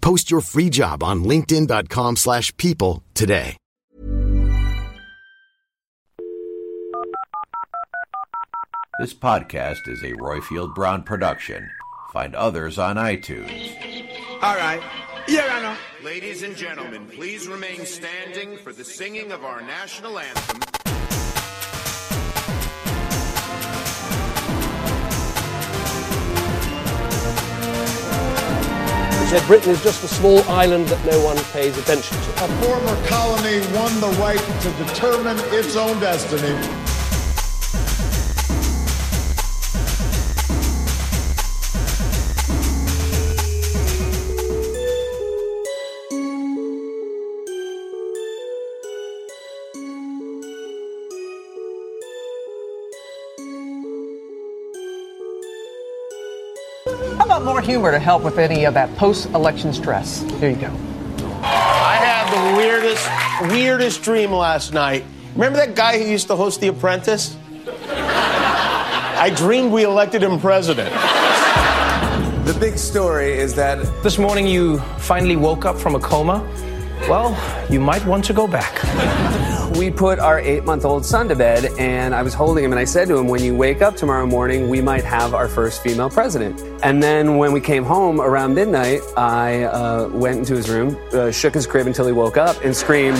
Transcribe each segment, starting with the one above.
Post your free job on linkedin.com/people slash people today. This podcast is a Roifield Brown production. Find others on iTunes. All right. Here I know. Ladies and gentlemen, please remain standing for the singing of our national anthem. Said Britain is just a small island that no one pays attention to. A former colony won the right to determine its own destiny. More humor to help with any of that post-election stress? Here you go. I had the weirdest, weirdest dream last night. Remember that guy who used to host The Apprentice? I dreamed we elected him president. The big story is that This morning you finally woke up from a coma. Well, you might want to go back. we put our eight month old son to bed, and I was holding him, and I said to him, When you wake up tomorrow morning, we might have our first female president. And then when we came home around midnight, I uh, went into his room, uh, shook his crib until he woke up, and screamed,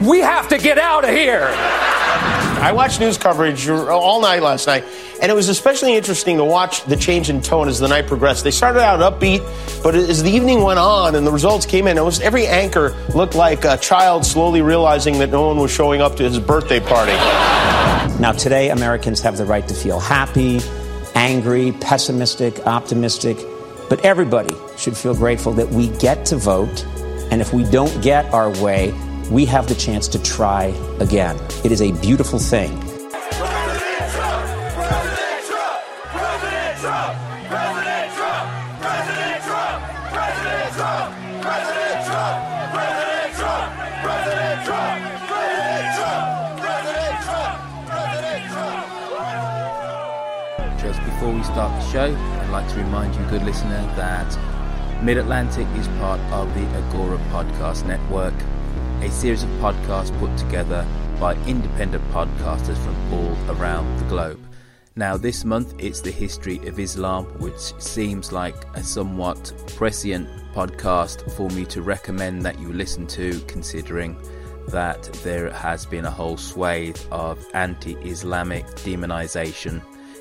We have to get out of here! I watched news coverage all night last night, and it was especially interesting to watch the change in tone as the night progressed. They started out upbeat, but as the evening went on and the results came in, almost every anchor looked like a child slowly realizing that no one was showing up to his birthday party. Now, today, Americans have the right to feel happy, angry, pessimistic, optimistic, but everybody should feel grateful that we get to vote, and if we don't get our way, we have the chance to try again. It is a beautiful thing. president trump, president trump, president trump, president trump, president trump, president trump. Just before we start the show, I'd like to remind you, good listener, that Mid Atlantic is part of the Agora Podcast Network, a series of podcasts put together by independent podcasters from all around the globe. Now, this month it's the history of Islam, which seems like a somewhat prescient podcast for me to recommend that you listen to, considering that there has been a whole swathe of anti Islamic demonization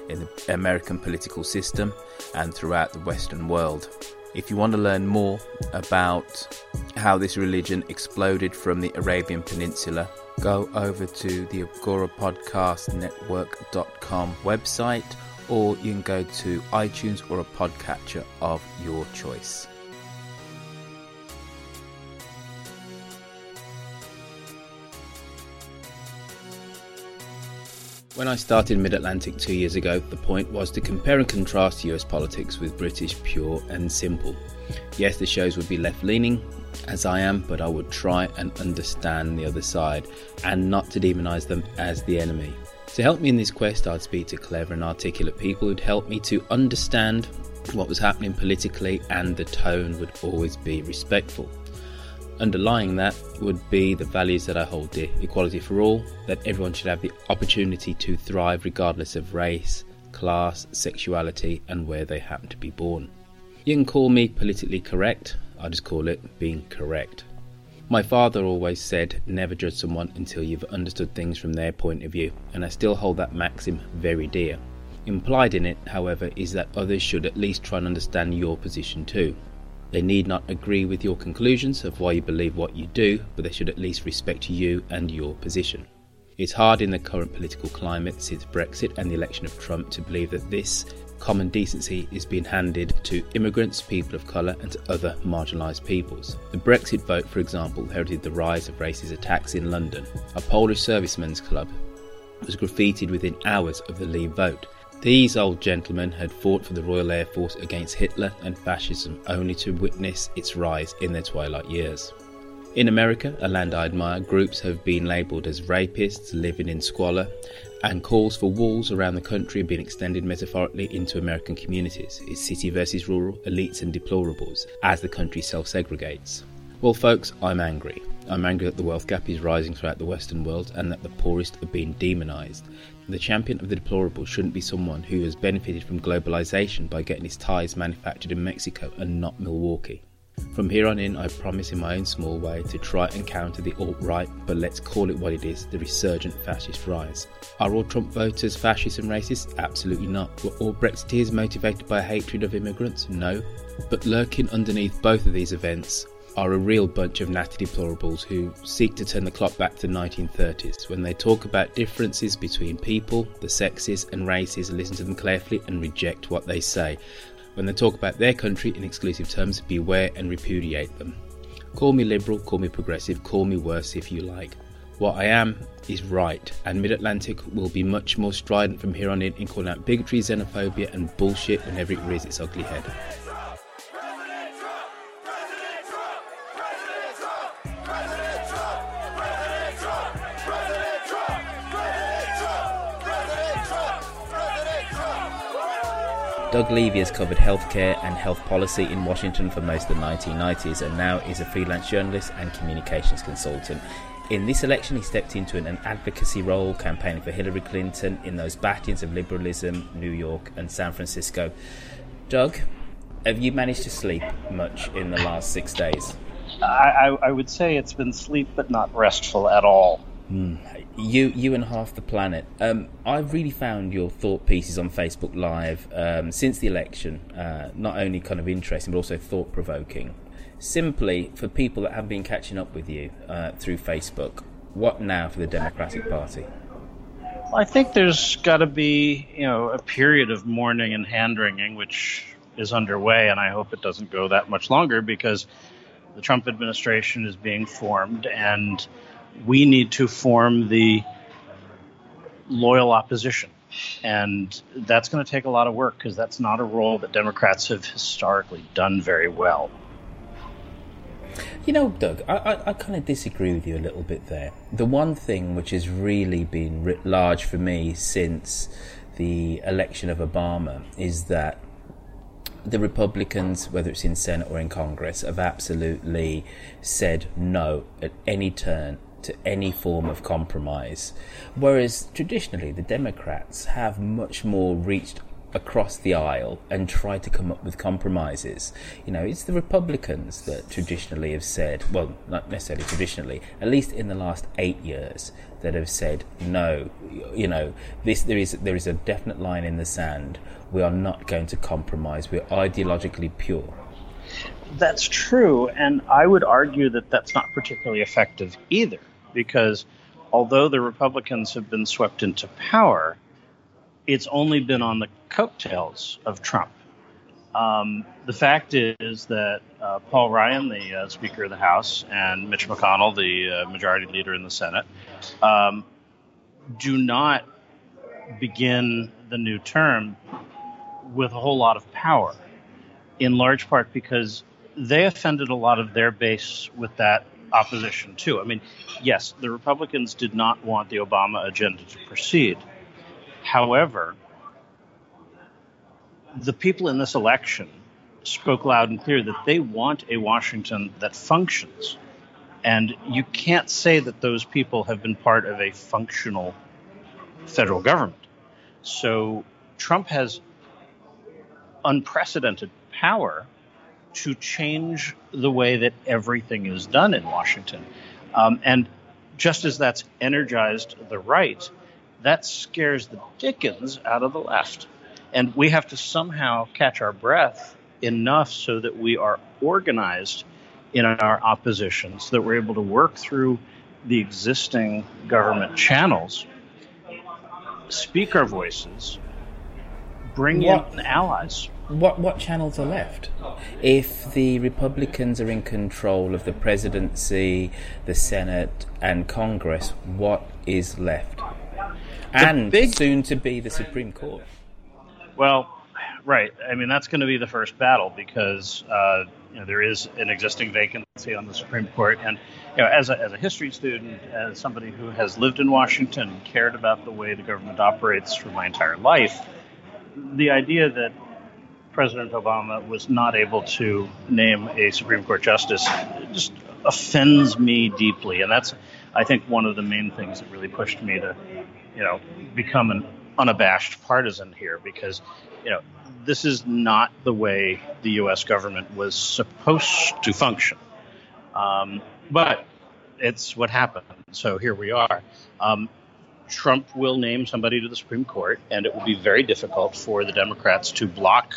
in the American political system and throughout the Western world. If you want to learn more about how this religion exploded from the Arabian Peninsula, go over to the Agora Podcast Network.com website or you can go to iTunes or a podcatcher of your choice. When I started Mid Atlantic two years ago, the point was to compare and contrast US politics with British pure and simple. Yes, the shows would be left leaning, as I am, but I would try and understand the other side and not to demonize them as the enemy. To help me in this quest, I'd speak to clever and articulate people who'd help me to understand what was happening politically, and the tone would always be respectful. Underlying that would be the values that I hold dear equality for all, that everyone should have the opportunity to thrive regardless of race, class, sexuality, and where they happen to be born. You can call me politically correct, I just call it being correct. My father always said, never judge someone until you've understood things from their point of view, and I still hold that maxim very dear. Implied in it, however, is that others should at least try and understand your position too. They need not agree with your conclusions of why you believe what you do, but they should at least respect you and your position. It's hard in the current political climate since Brexit and the election of Trump to believe that this common decency is being handed to immigrants, people of colour, and to other marginalised peoples. The Brexit vote, for example, heralded the rise of racist attacks in London. A Polish servicemen's club was graffitied within hours of the Leave vote. These old gentlemen had fought for the Royal Air Force against Hitler and fascism only to witness its rise in their twilight years. In America, a land I admire, groups have been labelled as rapists living in squalor, and calls for walls around the country have been extended metaphorically into American communities. It's city versus rural, elites and deplorables, as the country self segregates. Well, folks, I'm angry. I'm angry that the wealth gap is rising throughout the Western world and that the poorest are being demonised. The champion of the deplorable shouldn't be someone who has benefited from globalisation by getting his ties manufactured in Mexico and not Milwaukee. From here on in, I promise in my own small way to try and counter the alt right, but let's call it what it is the resurgent fascist rise. Are all Trump voters fascist and racist? Absolutely not. Were all Brexiteers motivated by hatred of immigrants? No. But lurking underneath both of these events are a real bunch of natty deplorables who seek to turn the clock back to the 1930s. When they talk about differences between people, the sexes, and races, listen to them carefully and reject what they say. When they talk about their country in exclusive terms, beware and repudiate them. Call me liberal, call me progressive, call me worse if you like. What I am is right, and Mid Atlantic will be much more strident from here on in in calling out bigotry, xenophobia, and bullshit whenever it rears its ugly head. Doug Levy has covered healthcare and health policy in Washington for most of the 1990s and now is a freelance journalist and communications consultant. In this election, he stepped into an, advocacy role campaigning for Hillary Clinton in those bastions of liberalism, New York and San Francisco. Doug, have you managed to sleep much in the last six days? I, I would say it's been sleep, but not restful at all. Mm, you, you and half the planet. Um, I've really found your thought pieces on Facebook Live um, since the election uh, not only kind of interesting but also thought provoking. Simply for people that have been catching up with you uh, through Facebook, what now for the Democratic Party? I think there's got to be, you know, a period of mourning and hand wringing, which is underway, and I hope it doesn't go that much longer because the Trump administration is being formed, and we need to form the loyal opposition. And that's going to take a lot of work because that's not a role that Democrats have historically done very well. You know, Doug, I, I, I kind of disagree with you a little bit there. The one thing which has really been writ large for me since the election of Obama is that the Republicans, whether it's in Senate or in Congress, have absolutely said no at any turn to any form of compromise. Whereas traditionally, the Democrats have much more reached across the aisle and tried to come up with compromises. You know, it's the Republicans that traditionally have said, well, not necessarily traditionally, at least in the last eight years, that have said, no, you know, this there is there is a definite line in the sand. We are not going to compromise. We're ideologically pure. That's true, and I would argue that that's not particularly effective either because although the Republicans have been swept into power, it's only been on the coattails of Trump. Um, the fact is that uh, Paul Ryan, the uh, Speaker of the House, and Mitch McConnell, the uh, Majority Leader in the Senate, um, do not begin the new term with a whole lot of power, in large part because they offended a lot of their base with that opposition too. I mean, yes, the Republicans did not want the Obama agenda to proceed. However, the people in this election spoke loud and clear that they want a Washington that functions. And you can't say that those people have been part of a functional federal government. So Trump has unprecedented power to change the way that everything is done in Washington. Um, and just as that's energized the right, that scares the dickens out of the left. And we have to somehow catch our breath enough so that we are organized in our opposition, so that we're able to work through the existing government channels, speak our voices, bring what, in allies. What what channels are left? If the Republicans are in control of the presidency, the Senate, and Congress, what is left? and big, soon to be the Supreme Court. Well, right. I mean, that's going to be the first battle because uh, you know, there is an existing vacancy on the Supreme Court, and you know, as a, as a history student, as somebody who has lived in Washington and cared about the way the government operates for my entire life, the idea that President Obama was not able to name a Supreme Court justice it just offends me deeply, and that's I think one of the main things that really pushed me to you know, become an unabashed partisan here because, you know, this is not the way the U.S. government was supposed to function. Um, but it's what happened. So here we are. Um, Trump will name somebody to the Supreme Court, and it will be very difficult for the Democrats to block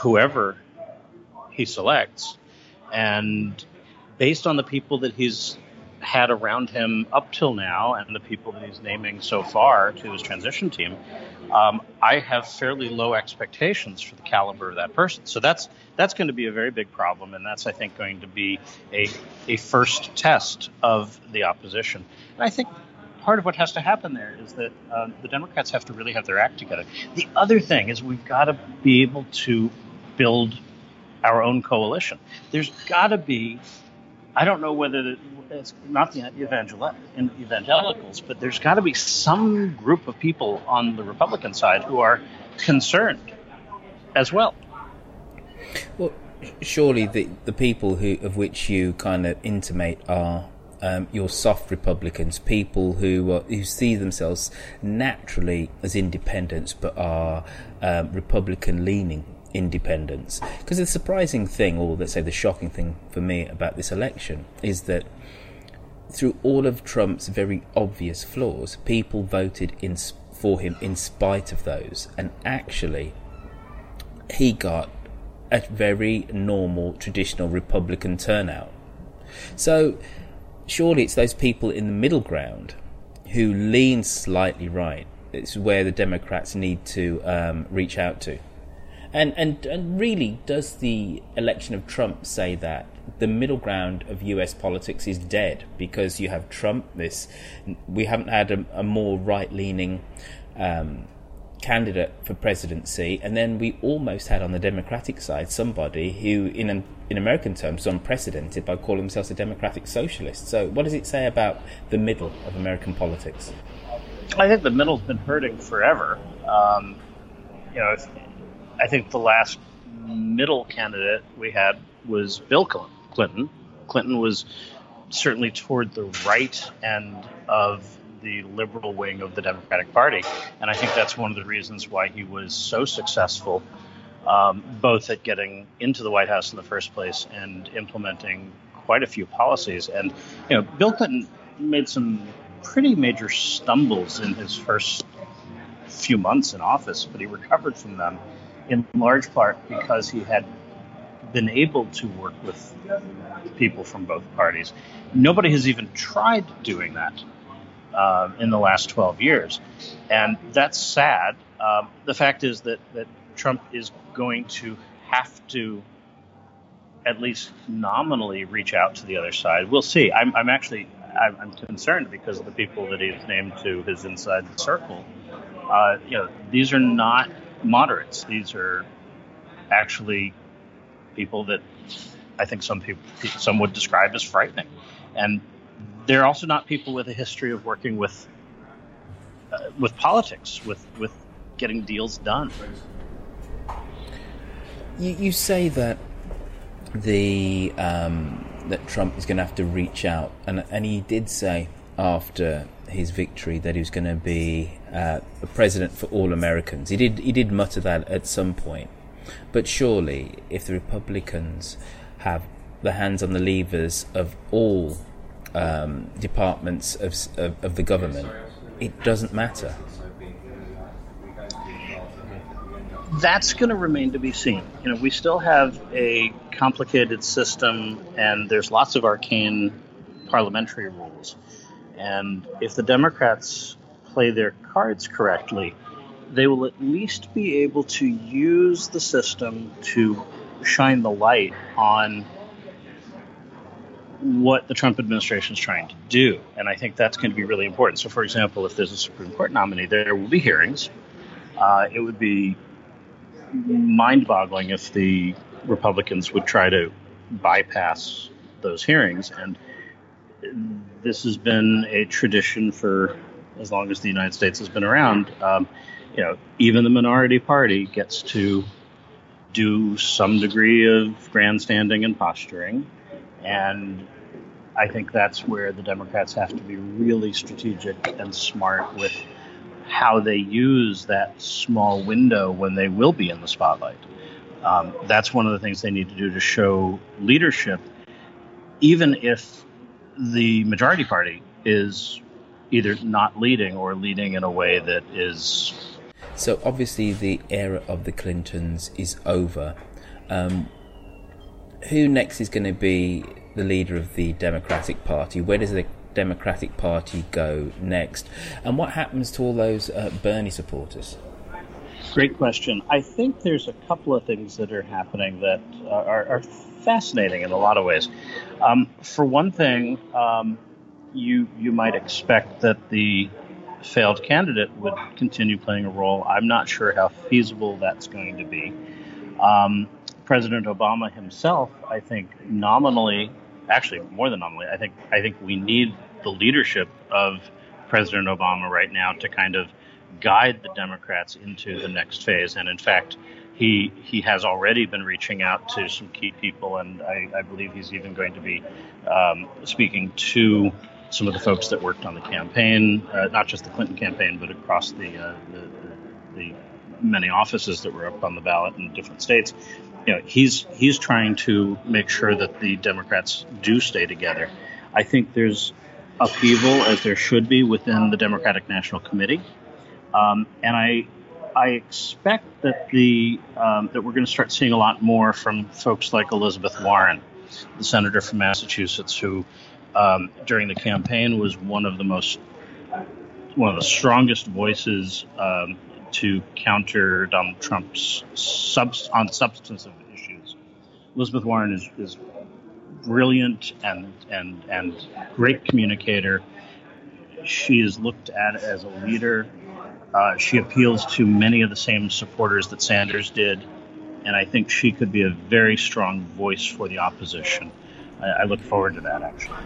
whoever he selects. And based on the people that he's had around him up till now and the people that he's naming so far to his transition team, um, I have fairly low expectations for the caliber of that person. So that's that's going to be a very big problem, and that's I think going to be a a first test of the opposition. And I think part of what has to happen there is that uh, the Democrats have to really have their act together. The other thing is we've got to be able to build our own coalition. There's got to be I don't know whether it's not the evangel- evangelicals, but there's got to be some group of people on the Republican side who are concerned as well. Well, surely the the people who of which you kind of intimate are um, your soft Republicans, people who who see themselves naturally as independents but are um, Republican leaning independence. Because the surprising thing, or let's say the shocking thing for me about this election, is that through all of Trump's very obvious flaws, people voted in, for him in spite of those. And actually, he got a very normal, traditional Republican turnout. So, surely it's those people in the middle ground who lean slightly right. It's where the Democrats need to um, reach out to. And, and and really, does the election of Trump say that the middle ground of U.S. politics is dead because you have Trump? This we haven't had a, a more right-leaning um, candidate for presidency, and then we almost had on the Democratic side somebody who, in an, in American terms, is unprecedented by calling themselves a democratic socialist. So, what does it say about the middle of American politics? I think the middle's been hurting forever. Um, you know, I think the last middle candidate we had was Bill Clinton. Clinton was certainly toward the right end of the liberal wing of the Democratic Party, and I think that's one of the reasons why he was so successful, um, both at getting into the White House in the first place and implementing quite a few policies. And you know, Bill Clinton made some pretty major stumbles in his first few months in office, but he recovered from them in large part because he had been able to work with people from both parties. Nobody has even tried doing that uh, in the last 12 years, and that's sad. Um, the fact is that, that Trump is going to have to at least nominally reach out to the other side. We'll see. I'm, I'm actually I'm, I'm, concerned because of the people that he's named to his inside circle. Uh, you know, these are not moderates. These are actually people that I think some people some would describe as frightening, and they're also not people with a history of working with uh, with politics, with with getting deals done. You, you say that the um, that Trump is going to have to reach out, and and he did say after his victory that he was going to be uh, a president for all Americans. He did he did mutter that at some point. But surely, if the Republicans have the hands on the levers of all um, departments of, of, of the government, it doesn't matter. That's going to remain to be seen. You know, we still have a complicated system, and there's lots of arcane parliamentary rules. And if the Democrats play their cards correctly, they will at least be able to use the system to shine the light on what the Trump administration is trying to do. And I think that's going to be really important. So, for example, if there's a Supreme Court nominee, there will be hearings. Uh, it would be mind boggling if the Republicans would try to bypass those hearings. And this has been a tradition for as long as the United States has been around. Um, you know, even the minority party gets to do some degree of grandstanding and posturing. And I think that's where the Democrats have to be really strategic and smart with how they use that small window when they will be in the spotlight. Um, that's one of the things they need to do to show leadership, even if the majority party is either not leading or leading in a way that is. So obviously, the era of the Clintons is over. Um, who next is going to be the leader of the Democratic Party? Where does the Democratic Party go next? And what happens to all those uh, Bernie supporters? Great question. I think there's a couple of things that are happening that uh, are, are, fascinating in a lot of ways. Um, for one thing, um, you you might expect that the failed candidate would continue playing a role. I'm not sure how feasible that's going to be. Um, President Obama himself, I think, nominally, actually more than nominally, I think I think we need the leadership of President Obama right now to kind of guide the Democrats into the next phase. And in fact, he he has already been reaching out to some key people, and I, I believe he's even going to be um, speaking to some of the folks that worked on the campaign, uh, not just the Clinton campaign, but across the, uh, the, the, many offices that were up on the ballot in different states. You know, he's he's trying to make sure that the Democrats do stay together. I think there's upheaval as there should be within the Democratic National Committee, um, and I I expect that the um, that we're going to start seeing a lot more from folks like Elizabeth Warren, the senator from Massachusetts, who um, during the campaign was one of the most one of the strongest voices um, to counter Donald Trump's subs- on substantive issues. Elizabeth Warren is, is brilliant and and and great communicator. She is looked at as a leader. Uh, she appeals to many of the same supporters that Sanders did, and I think she could be a very strong voice for the opposition. I, I look forward to that actually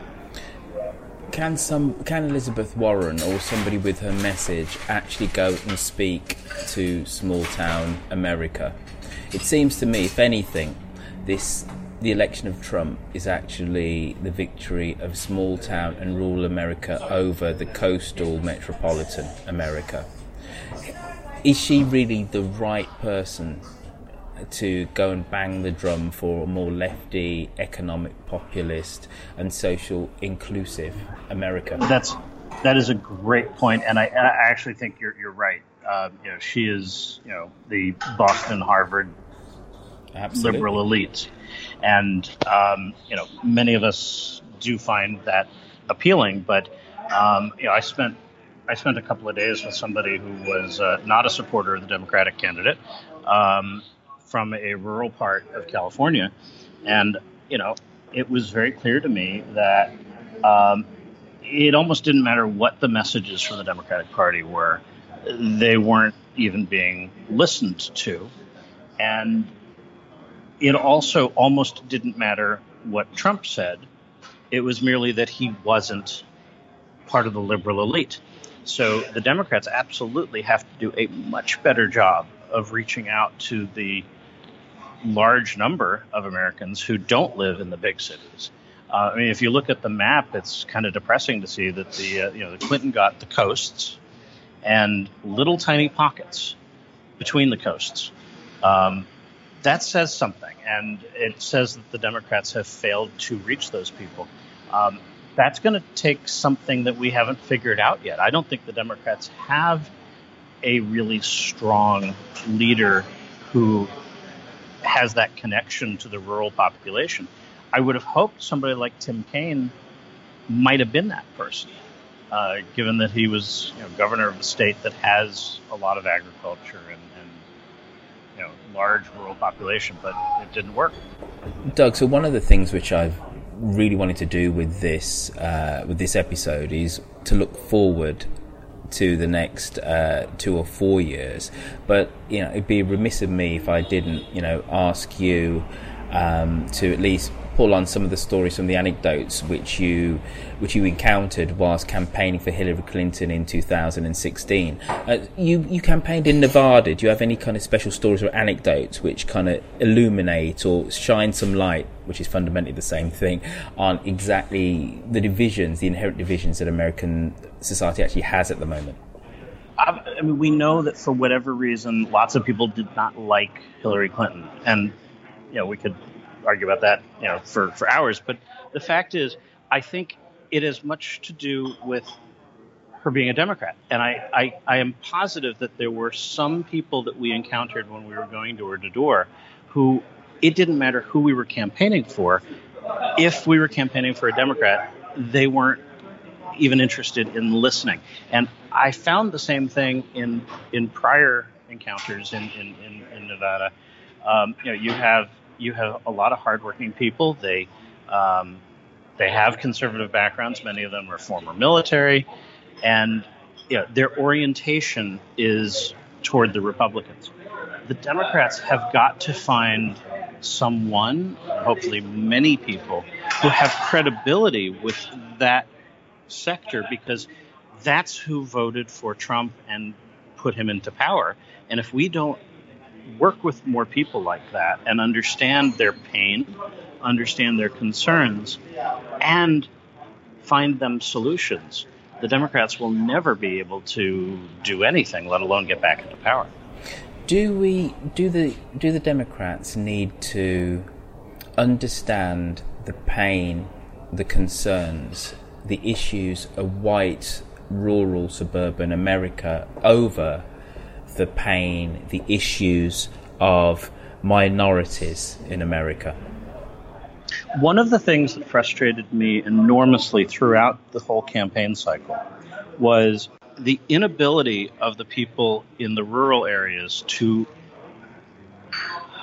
can some can Elizabeth Warren or somebody with her message actually go and speak to small town America? It seems to me, if anything, this the election of Trump is actually the victory of small town and rural America over the coastal metropolitan America. Is she really the right person to go and bang the drum for a more lefty, economic, populist, and social inclusive America. That's that is a great point, and I, I actually think you're you're right. Uh, you know, she is you know the Boston Harvard Absolutely. liberal elite, and um, you know many of us do find that appealing. But um, you know, I spent I spent a couple of days with somebody who was uh, not a supporter of the Democratic candidate, um, from a rural part of California, and you know, it was very clear to me that um, it almost didn't matter what the messages from the Democratic Party were; they weren't even being listened to, and it also almost didn't matter what Trump said. It was merely that he wasn't part of the liberal elite. So the Democrats absolutely have to do a much better job of reaching out to the large number of Americans who don't live in the big cities. Uh, I mean, if you look at the map, it's kind of depressing to see that the uh, you know the Clinton got the coasts and little tiny pockets between the coasts. Um, that says something, and it says that the Democrats have failed to reach those people. Um, that's going to take something that we haven't figured out yet. I don't think the Democrats have a really strong leader who has that connection to the rural population. I would have hoped somebody like Tim Kaine might have been that person, uh, given that he was you know, governor of a state that has a lot of agriculture and, and you know large rural population, but it didn't work. Doug, so one of the things which I've really wanted to do with this uh, with this episode is to look forward to the next uh, two or four years. But you know, it'd be remiss of me if I didn't, you know, ask you um, to at least pull on some of the stories some of the anecdotes which you which you encountered whilst campaigning for Hillary Clinton in 2016. Uh, you you campaigned in Nevada. Do you have any kind of special stories or anecdotes which kind of illuminate or shine some light, which is fundamentally the same thing, on exactly the divisions, the inherent divisions that American society actually has at the moment? I mean, we know that for whatever reason, lots of people did not like Hillary Clinton, and you know we could argue about that, you know, for, for hours. But the fact is, I think it has much to do with her being a Democrat. And I, I, I am positive that there were some people that we encountered when we were going door to door who it didn't matter who we were campaigning for. If we were campaigning for a Democrat, they weren't even interested in listening. And I found the same thing in in prior encounters in in, in, in Nevada. Um, you know, you have you have a lot of hardworking people. They um, they have conservative backgrounds. Many of them are former military, and you know, their orientation is toward the Republicans. The Democrats have got to find someone, hopefully many people, who have credibility with that sector because that's who voted for Trump and put him into power. And if we don't work with more people like that and understand their pain, understand their concerns, and find them solutions, the Democrats will never be able to do anything, let alone get back into power. Do we do the do the Democrats need to understand the pain, the concerns, the issues of white rural suburban America over the pain, the issues of minorities in America? One of the things that frustrated me enormously throughout the whole campaign cycle was the inability of the people in the rural areas to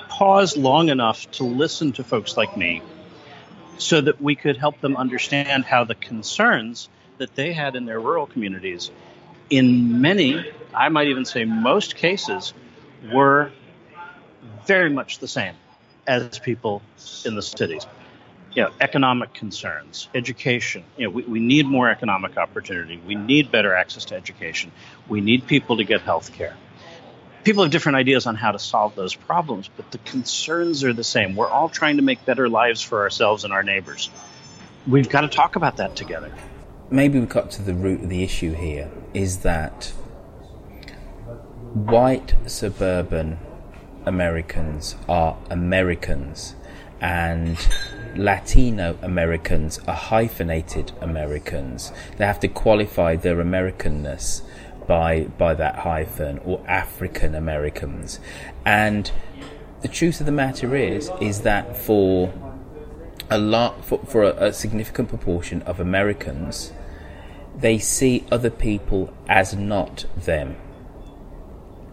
pause long enough to listen to folks like me so that we could help them understand how the concerns that they had in their rural communities in many, I might even say most cases, were very much the same as people in the cities. You know, economic concerns, education. You know, we, we need more economic opportunity. We need better access to education. We need people to get health care. People have different ideas on how to solve those problems, but the concerns are the same. We're all trying to make better lives for ourselves and our neighbors. We've got to talk about that together maybe we got to the root of the issue here is that white suburban Americans are Americans and Latino Americans are hyphenated Americans. They have to qualify their Americanness by by that hyphen or African Americans. And the truth of the matter is is that for a lot for, for a, a significant proportion of Americans they see other people as not them.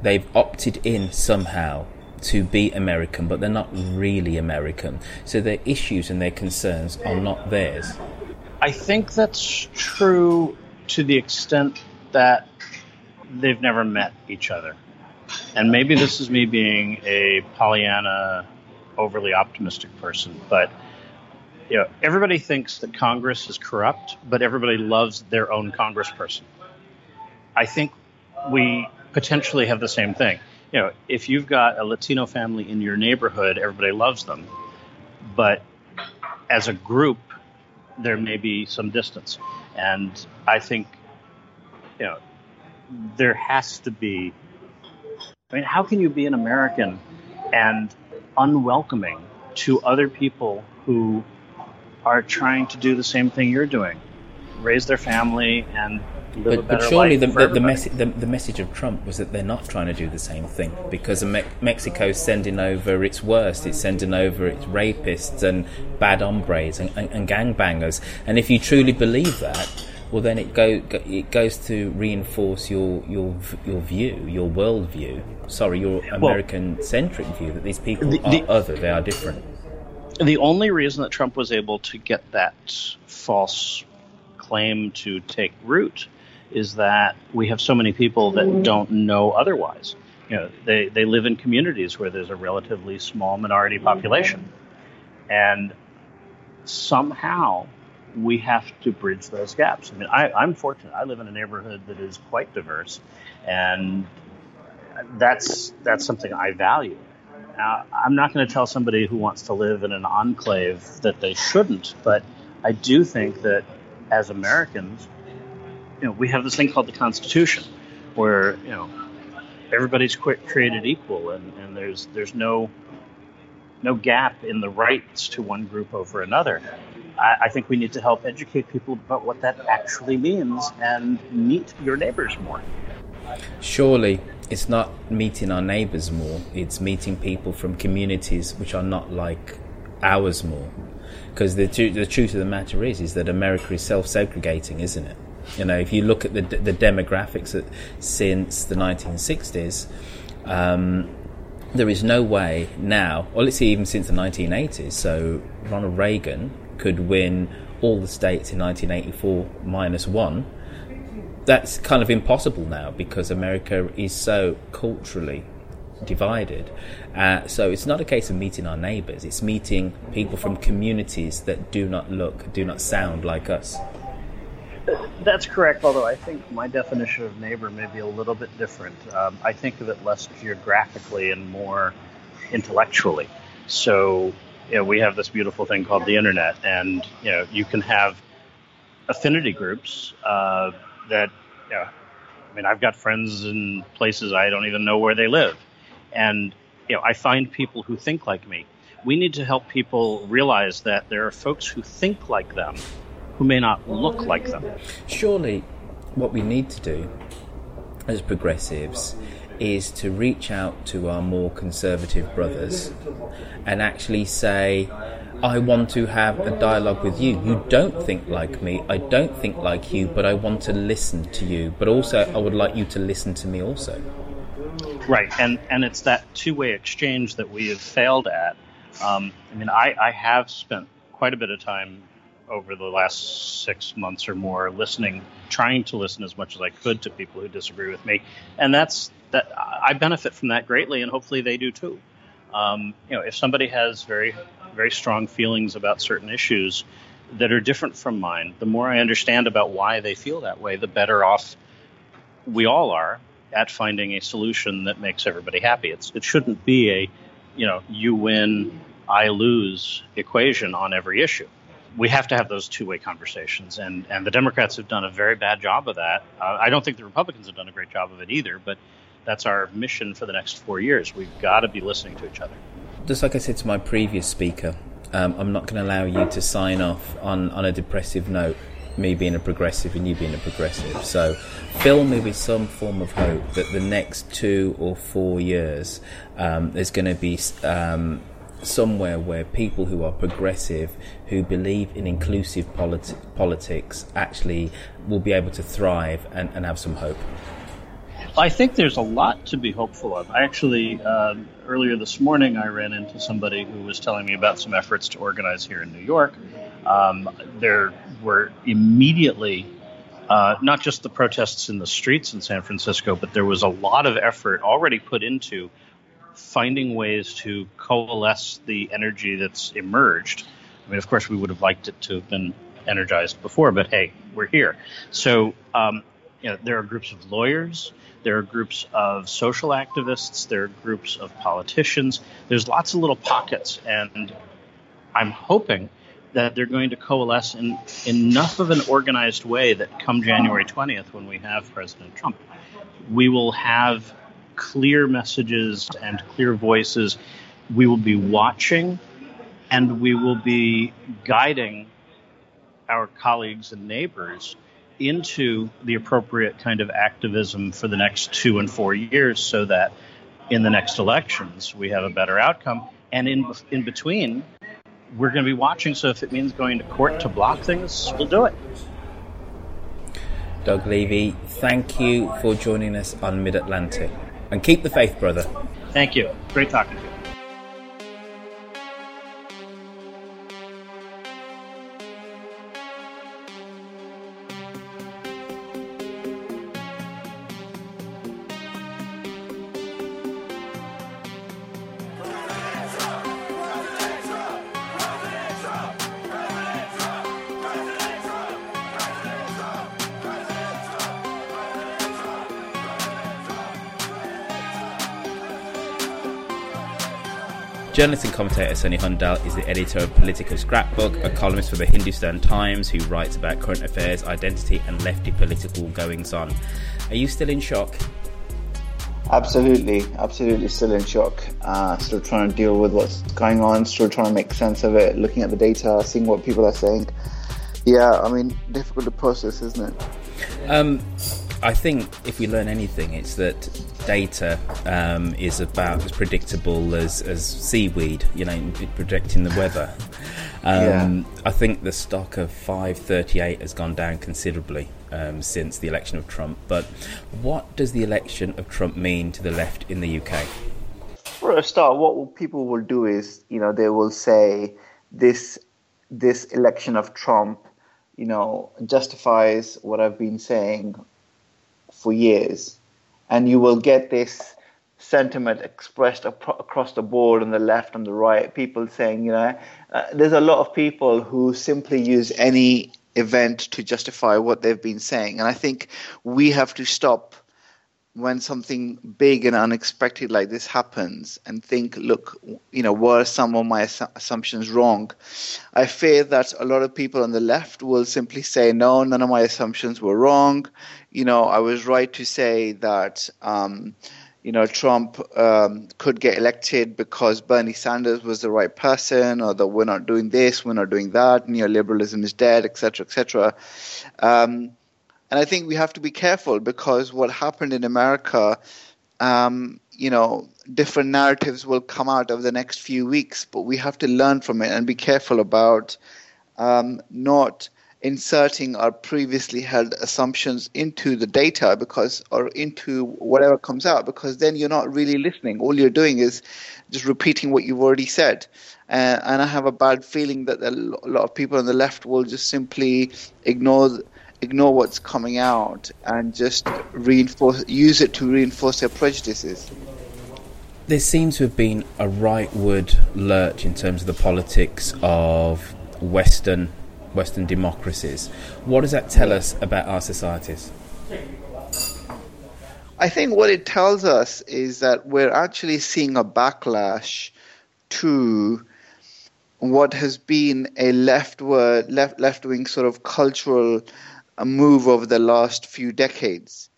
They've opted in somehow to be American, but they're not really American. So their issues and their concerns are not theirs. I think that's true to the extent that they've never met each other. And maybe this is me being a Pollyanna, overly optimistic person, but you know, everybody thinks that Congress is corrupt, but everybody loves their own congressperson. I think we potentially have the same thing. You know, if you've got a Latino family in your neighborhood, everybody loves them, but as a group, there may be some distance. And I think, you know, there has to be. I mean, how can you be an American and unwelcoming to other people who are trying to do the same thing you're doing, raise their family and but, but, surely the, the, the, message, the, the, message of Trump was that they're not trying to do the same thing because Me- Mexico's sending over its worst. It's sending over its rapists and bad hombres and, and, and gangbangers. And if you truly believe that, well, then it go, it goes to reinforce your your your view, your worldview. Sorry, your American-centric view that these people the, are other. They are different. The only reason that Trump was able to get that false claim to take root is that we have so many people that don't know otherwise. You know, they, they live in communities where there's a relatively small minority population. And somehow we have to bridge those gaps. I mean, I, I'm fortunate. I live in a neighborhood that is quite diverse, and that's that's something I value. Now, I'm not going to tell somebody who wants to live in an enclave that they shouldn't, but I do think that as Americans, you know, we have this thing called the Constitution, where you know everybody's created equal, and, and there's there's no no gap in the rights to one group over another. I, I think we need to help educate people about what that actually means and meet your neighbors more. Surely it's not meeting our neighbors more, it's meeting people from communities which are not like ours more. Because the, the truth of the matter is, is that America is self-segregating, isn't it? You know, if you look at the, the demographics that, since the 1960s, um, there is no way now, or let's say even since the 1980s, so Ronald Reagan could win all the states in 1984 minus one. That's kind of impossible now because America is so culturally divided. Uh, so it's not a case of meeting our neighbours, it's meeting people from communities that do not look, do not sound like us. That's correct, although I think my definition of neighbor may be a little bit different. Um, I think of it less geographically and more intellectually. So, you know, we have this beautiful thing called the internet, and you know, you can have affinity groups uh, that, you know, I mean, I've got friends in places I don't even know where they live, and you know, I find people who think like me. We need to help people realize that there are folks who think like them who may not look like them. Surely, what we need to do as progressives is to reach out to our more conservative brothers and actually say, I want to have a dialogue with you. You don't think like me, I don't think like you, but I want to listen to you. But also, I would like you to listen to me also. Right, and, and it's that two way exchange that we have failed at. Um, I mean, I, I have spent quite a bit of time over the last six months or more, listening, trying to listen as much as I could to people who disagree with me, and that's that. I benefit from that greatly, and hopefully they do too. Um, you know, if somebody has very, very strong feelings about certain issues that are different from mine, the more I understand about why they feel that way, the better off we all are at finding a solution that makes everybody happy. It's, it shouldn't be a, you know, you win, I lose equation on every issue we have to have those two way conversations, and and the Democrats have done a very bad job of that. Uh, I don't think the Republicans have done a great job of it either, but that's our mission for the next four years. We've got to be listening to each other. Just like I said to my previous speaker, um, I'm not going to allow you to sign off on, on a depressive note, me being a progressive and you being a progressive. So fill me with some form of hope that the next two or four years um, there's going to be um, somewhere where people who are progressive, who believe in inclusive politi- politics, actually will be able to thrive and, and, have some hope? I think there's a lot to be hopeful of. I actually, uh, earlier this morning, I ran into somebody who was telling me about some efforts to organize here in New York. Um, there were immediately uh, not just the protests in the streets in San Francisco, but there was a lot of effort already put into finding ways to coalesce the energy that's emerged. I mean, of course, we would have liked it to have been energized before, but hey, we're here. So, um, you know, there are groups of lawyers, there are groups of social activists, there are groups of politicians. There's lots of little pockets, and I'm hoping that they're going to coalesce in enough of an organized way that come January 20th, when we have President Trump, we will have clear messages and clear voices we will be watching and we will be guiding our colleagues and neighbors into the appropriate kind of activism for the next two and four years so that in the next elections we have a better outcome. And in, in between, we're going to be watching. So if it means going to court to block things, we'll do it. Doug Levy, thank you for joining us on Mid Atlantic. And keep the faith, brother. Thank you. Great talking to you. Journalist and commentator Sunny Hundal is the editor of Political Scrapbook, a columnist for the Hindustan Times who writes about current affairs, identity, and lefty political goings on. Are you still in shock? Absolutely, absolutely still in shock. Uh, still trying to deal with what's going on, still trying to make sense of it, looking at the data, seeing what people are saying. Yeah, I mean, difficult to process, isn't it? Um, I think if we learn anything, it's that data um, is about as predictable as, as seaweed, you know, predicting the weather. Um, yeah. I think the stock of 538 has gone down considerably um, since the election of Trump. But what does the election of Trump mean to the left in the UK? For a start, what people will do is, you know, they will say this this election of Trump, you know, justifies what I've been saying for years. And you will get this sentiment expressed across the board on the left and the right. People saying, you know, uh, there's a lot of people who simply use any event to justify what they've been saying. And I think we have to stop when something big and unexpected like this happens and think, look, you know, were some of my assumptions wrong? I fear that a lot of people on the left will simply say, no, none of my assumptions were wrong. You know, I was right to say that. Um, you know, Trump um, could get elected because Bernie Sanders was the right person, or that we're not doing this, we're not doing that, neoliberalism is dead, etc., etc. Um, and I think we have to be careful because what happened in America, um, you know, different narratives will come out over the next few weeks, but we have to learn from it and be careful about um, not inserting our previously held assumptions into the data because or into whatever comes out because then you're not really listening. All you're doing is just repeating what you've already said. Uh, and i have a bad feeling that a lot of people on the left will just simply ignore ignore what's coming out and just reinforce use it to reinforce their prejudices. There seems to have been a rightward lurch in terms of the politics of Western Western democracies. What does that tell us about our societies? I think what it tells us is that we're actually seeing a backlash to what has been a leftward, left left wing sort of cultural a move over the last few decades.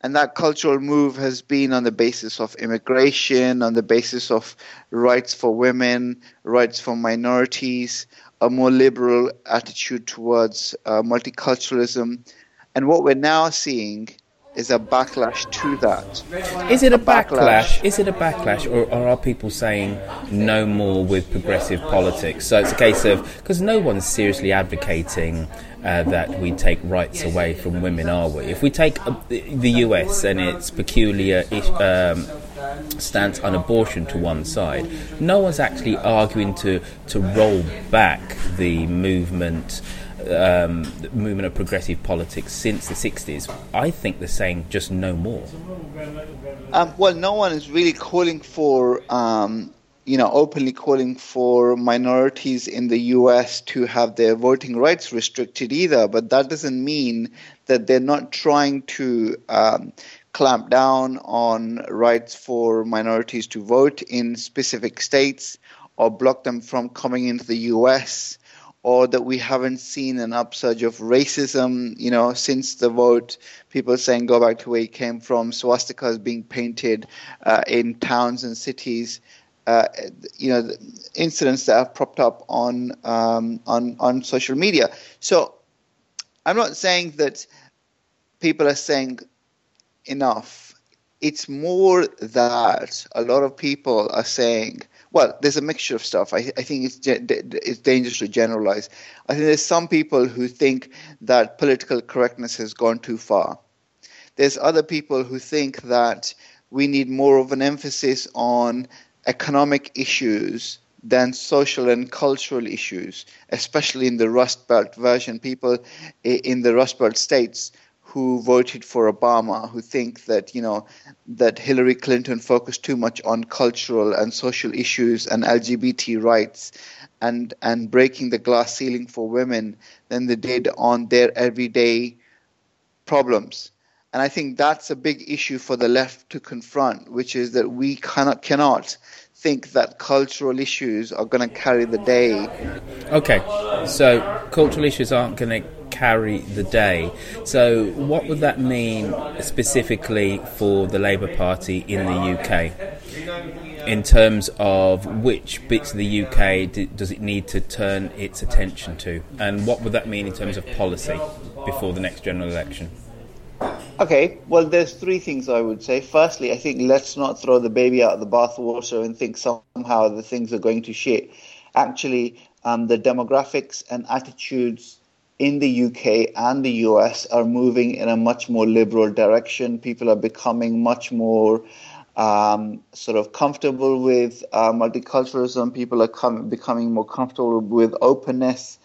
And that cultural move has been on the basis of immigration, on the basis of rights for women, rights for minorities, a more liberal attitude towards uh, multiculturalism. And what we're now seeing is a backlash to that. Is it a, a backlash? backlash? Is it a backlash, or, or, are people saying no more with progressive politics? So it's a case of because no one's seriously advocating uh, that we take rights away from women, are we? If we take uh, the US and its peculiar um, stance on abortion to one side, no one's actually arguing to to roll back the movement um, movement of progressive politics since the 60s, I think they're saying just no more. Um, well, no one is really calling for, um, you know, openly calling for minorities in the U.S. to have their voting rights restricted either. But that doesn't mean that they're not trying to um, clamp down on rights for minorities to vote in specific states or block them from coming into the U.S or that we haven't seen an upsurge of racism, you know, since the vote. People saying go back to where you came from, swastikas being painted uh, in towns and cities. uh, you know, incidents that have propped up on um, on on social media. So I'm not saying that people are saying enough. It's more that a lot of people are saying, well, there's a mixture of stuff. I, I think it's it's dangerous to generalize. I think there's some people who think that political correctness has gone too far. There's other people who think that we need more of an emphasis on economic issues than social and cultural issues, especially in the Rust Belt version. People in the Rust Belt states who voted for Obama, who think that you know that Hillary Clinton focused too much on cultural and social issues and LGBT rights, and and breaking the glass ceiling for women than they did on their everyday problems. And I think that's a big issue for the left to confront, which is that we cannot cannot think that cultural issues are going to carry the day. Okay, so cultural issues aren't going to carry the day. So, what would that mean specifically for the Labour Party in the UK? In terms of which bits of the UK does it need to turn its attention to? And what would that mean in terms of policy before the next general election? Okay, well, there's three things I would say. Firstly, I think let's not throw the baby out of the bathwater and think somehow the things are going to shit. Actually, um, the demographics and attitudes in the UK and the US are moving in a much more liberal direction. People are becoming much more um, sort of comfortable with uh, multiculturalism. People are com- becoming more comfortable with openness.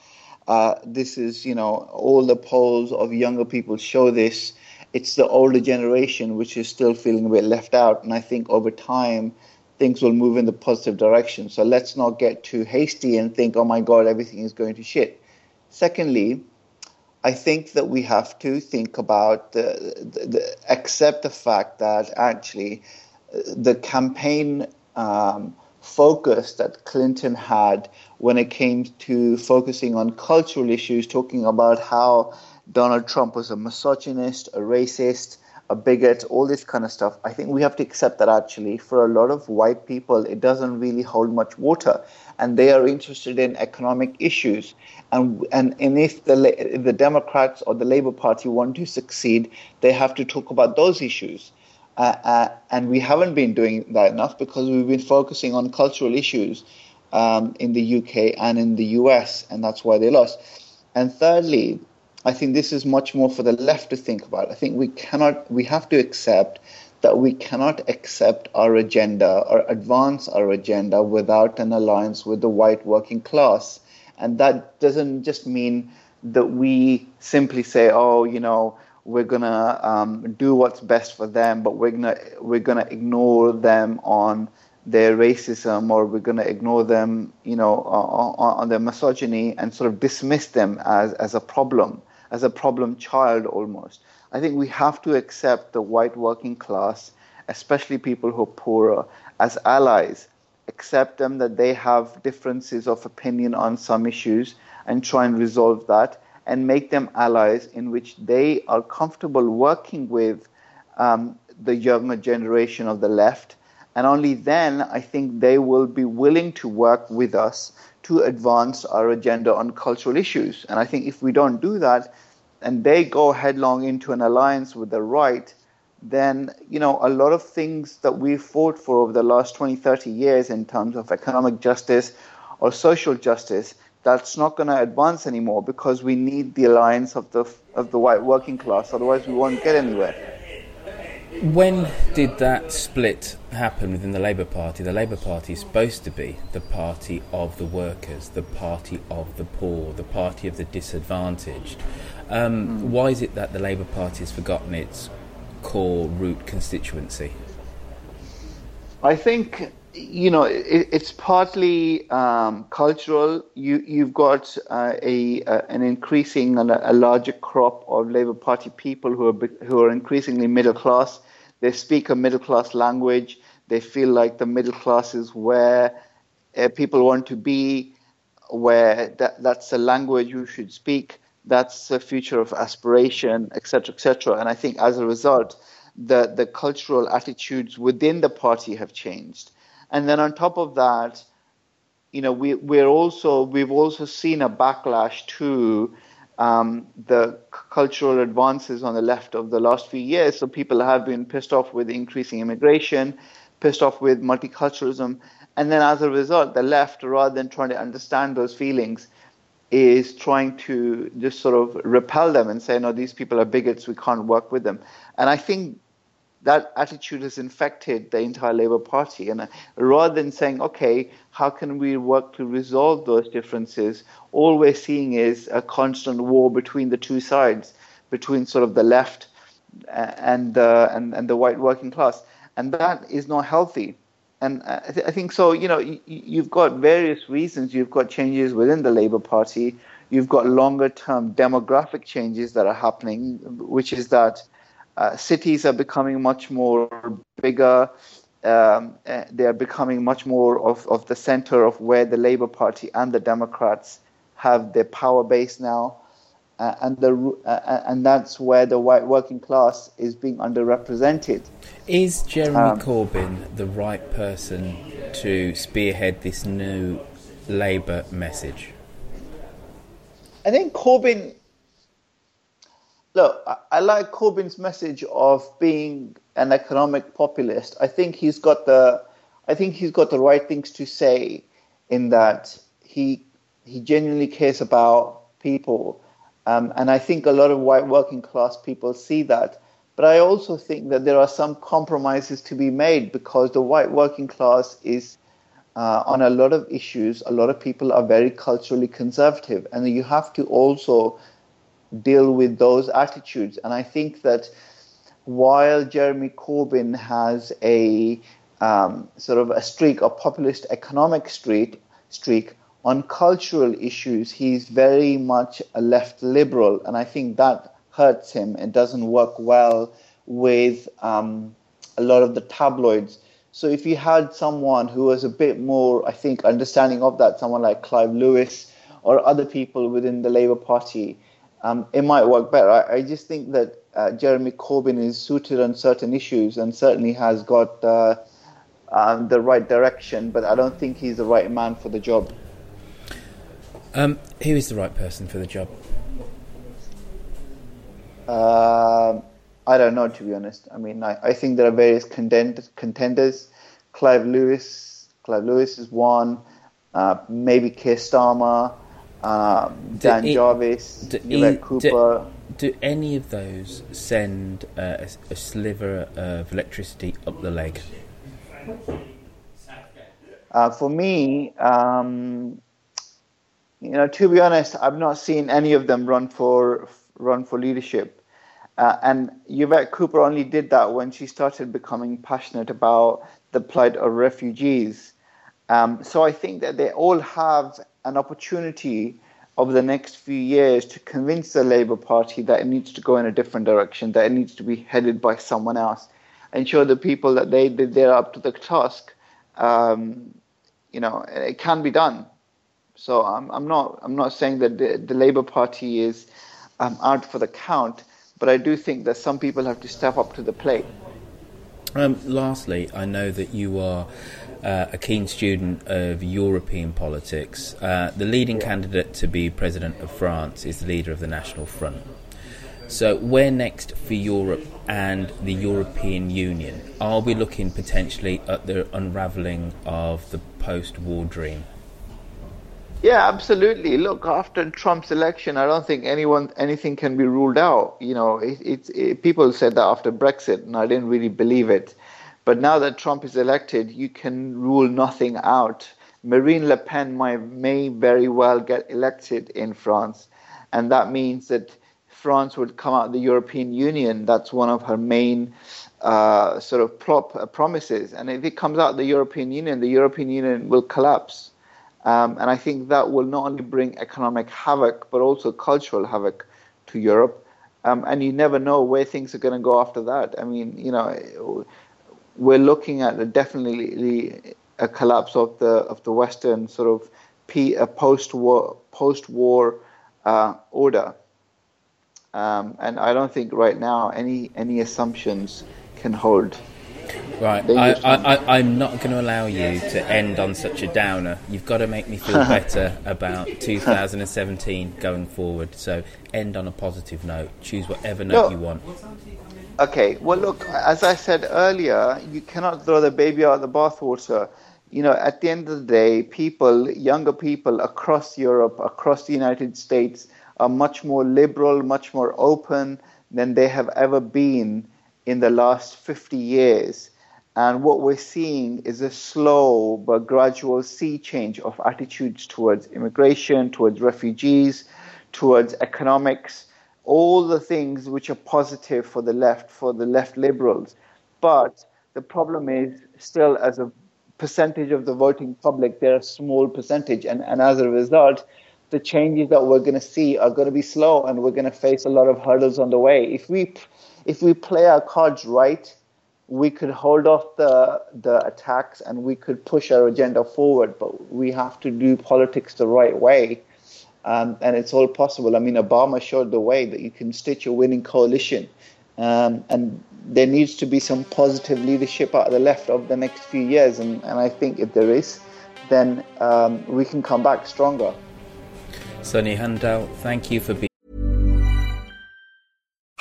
Uh, this is, you know, all the polls of younger people show this it's the older generation which is still feeling a bit left out. And I think over time, things will move in the positive direction. So let's not get too hasty and think, oh my God, everything is going to shit. Secondly, I think that we have to think about the, the, the accept the fact that actually uh, the campaign um, focus that Clinton had when it came to focusing on cultural issues, talking about how Donald Trump was a misogynist, a racist, a bigot, all this kind of stuff. I think we have to accept that actually, for a lot of white people, it doesn't really hold much water, and they are interested in economic issues. And and, and if the if the Democrats or the Labour Party want to succeed, they have to talk about those issues. Uh, uh, and we haven't been doing that enough because we've been focusing on cultural issues um, in the UK and in the US, and that's why they lost. And thirdly, I think this is much more for the left to think about. I think we cannot, we have to accept that we cannot accept our agenda or advance our agenda without an alliance with the white working class. And that doesn't just mean that we simply say, oh, you know, we're gonna um, do what's best for them, but we're gonna we're gonna ignore them on their racism or we're gonna ignore them, you know, on, on their misogyny and sort of dismiss them as as a problem as a problem child almost. I think we have to accept the white working class, especially people who are poorer, as allies. Accept them that they have differences of opinion on some issues and try and resolve that and make them allies in which they are comfortable working with um, the younger generation of the left. And only then I think they will be willing to work with us to advance our agenda on cultural issues. And I think if we don't do that, and they go headlong into an alliance with the right, then you know a lot of things that we've fought for over the last 20 30 years in terms of economic justice or social justice that's not going to advance anymore because we need the alliance of the of the white working class otherwise we won't get anywhere when did that split happen within the Labour Party? The Labour Party is supposed to be the party of the workers, the party of the poor, the party of the disadvantaged. Um, mm. Why is it that the Labour Party has forgotten its core root constituency? I think you know it, it's partly um, cultural. You you've got uh, a uh, an increasing and a, a, larger crop of Labour Party people who are who are increasingly middle class they speak a middle class language. They feel like the middle class is where uh, people want to be, where that, that's the language you should speak. That's a future of aspiration, etc., etc. And I think as a result, the, the cultural attitudes within the party have changed. And then on top of that, you know, we, we're also we've also seen a backlash to um, the cultural advances on the left of the last few years. So people have been pissed off with increasing immigration, pissed off with multiculturalism, and then as a result, the left, rather than trying to understand those feelings, is trying to just sort of repel them and say, no, these people are bigots, we can't work with them. And I think that attitude has infected the entire Labour Party. And uh, rather than saying, okay, how can we work to resolve those differences, all we're seeing is a constant war between the two sides, between sort of the left uh, and, uh, and, and the white working class. And that is not healthy. And I, th- I think so, you know, y- you've got various reasons. You've got changes within the Labour Party. You've got longer term demographic changes that are happening, which is that uh, cities are becoming much more bigger. Um, uh, they are becoming much more of, of the center of where the Labour Party and the Democrats have their power base now. Uh, and the uh, uh, and that's where the white working class is being underrepresented. Is Jeremy um, Corbyn the right person to spearhead this new Labour message? I think Corbyn look, I, like Corbyn's message of being an economic populist. I think he's got the, I think he's got the right things to say, in that he he genuinely cares about people, um, and I think a lot of white working class people see that. But I also think that there are some compromises to be made because the white working class is uh, on a lot of issues. A lot of people are very culturally conservative, and you have to also deal with those attitudes. And I think that while Jeremy Corbyn has a um, sort of a streak, a populist economic streak, streak on cultural issues, he's very much a left liberal, and I think that hurts him and doesn't work well with um, a lot of the tabloids. So if you had someone who was a bit more, I think, understanding of that, someone like Clive Lewis or other people within the Labour Party, um, it might work better. I, I just think that uh, Jeremy Corbyn is suited on certain issues and certainly has got uh, um, the right direction, but I don't think he's the right man for the job. Um, who is the right person for the job? Uh, I don't know, to be honest. I mean, I, I think there are various contend- contenders. Clive Lewis, Clive Lewis is one. Uh, maybe Keir Starmer uh, Dan it, Jarvis, do, Yvette Cooper. Do, do, any of those send uh, a, a, sliver of electricity up the leg? Uh, for me, um, you know, to be honest, I've not seen any of them run for run for leadership. Uh, and Yvette Cooper only did that when she started becoming passionate about the plight of refugees. Um, so I think that they all have an opportunity over the next few years to convince the Labour Party that it needs to go in a different direction, that it needs to be headed by someone else, and show the people that they they're up to the task. Um, you know, it can be done. So I'm, I'm not I'm not saying that the, the Labour Party is um, out for the count, but I do think that some people have to step up to the plate. Um, lastly, I know that you are uh, a keen student of European politics. Uh, the leading candidate to be president of France is the leader of the National Front. So, where next for Europe and the European Union? Are we looking potentially at the unravelling of the post war dream? Yeah, absolutely. Look, after Trump's election, I don't think anyone anything can be ruled out. You know, it, it's it, people said that after Brexit, and I didn't really believe it. But now that Trump is elected, you can rule nothing out. Marine Le Pen might, may very well get elected in France, and that means that France would come out of the European Union. That's one of her main uh, sort of prop, uh, promises. And if it comes out of the European Union, the European Union will collapse. Um, and I think that will not only bring economic havoc, but also cultural havoc to Europe. Um, and you never know where things are going to go after that. I mean, you know, we're looking at a definitely a collapse of the of the Western sort of P, a post-war post-war uh, order, um, and I don't think right now any any assumptions can hold. Right, I, I, am not going to allow you to end on such a downer. You've got to make me feel better about 2017 going forward. So end on a positive note. Choose whatever note no. you want. Okay, well, look, as I said earlier, you cannot throw the baby out of the bathwater. You know, at the end of the day, people, younger people across Europe, across the United States, are much more liberal, much more open than they have ever been in the last 50 years. And what we're seeing is a slow but gradual sea change of attitudes towards immigration, towards refugees, towards economics, all the things which are positive for the left, for the left liberals. But the problem is still as a percentage of the voting public, they're a small percentage. And, and as a result, the changes that we're going to see are going to be slow and we're going to face a lot of hurdles on the way. If we if we play our cards right, we could hold off the the attacks and we could push our agenda forward. But we have to do politics the right way, um, and it's all possible. I mean, Obama showed the way that you can stitch a winning coalition, um, and there needs to be some positive leadership out of the left over the next few years. And, and I think if there is, then um, we can come back stronger. Sunny Hundal, thank you for being.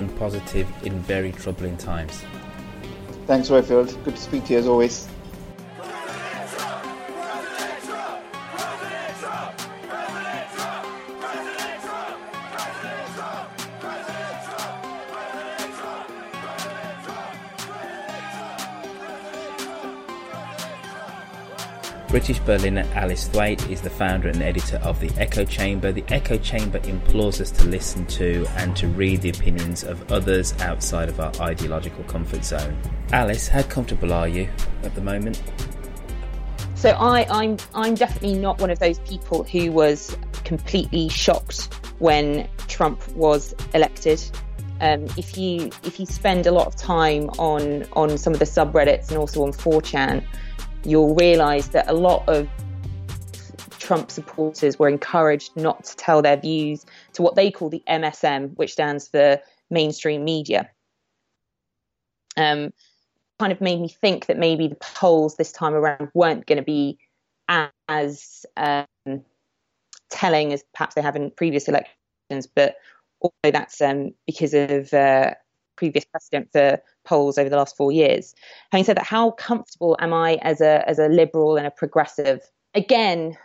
And positive in very troubling times. Thanks, Roifield. Good to speak to you as always. British Berliner Alice Thwaite is the founder and editor of The Echo Chamber. The Echo Chamber implores us to listen to and to read the opinions of others outside of our ideological comfort zone. Alice, how comfortable are you at the moment? So I, I'm I'm definitely not one of those people who was completely shocked when Trump was elected. Um, if you if you spend a lot of time on on some of the subreddits and also on 4chan, you'll realise that a lot of Trump supporters were encouraged not to tell their views to what they call the MSM, which stands for mainstream media. Um, kind of made me think that maybe the polls this time around weren't going to be as um, telling as perhaps they have in previous elections, but also that's um, because of uh, previous precedent for polls over the last four years. Having said that, how comfortable am I as a as a liberal and a progressive? Again,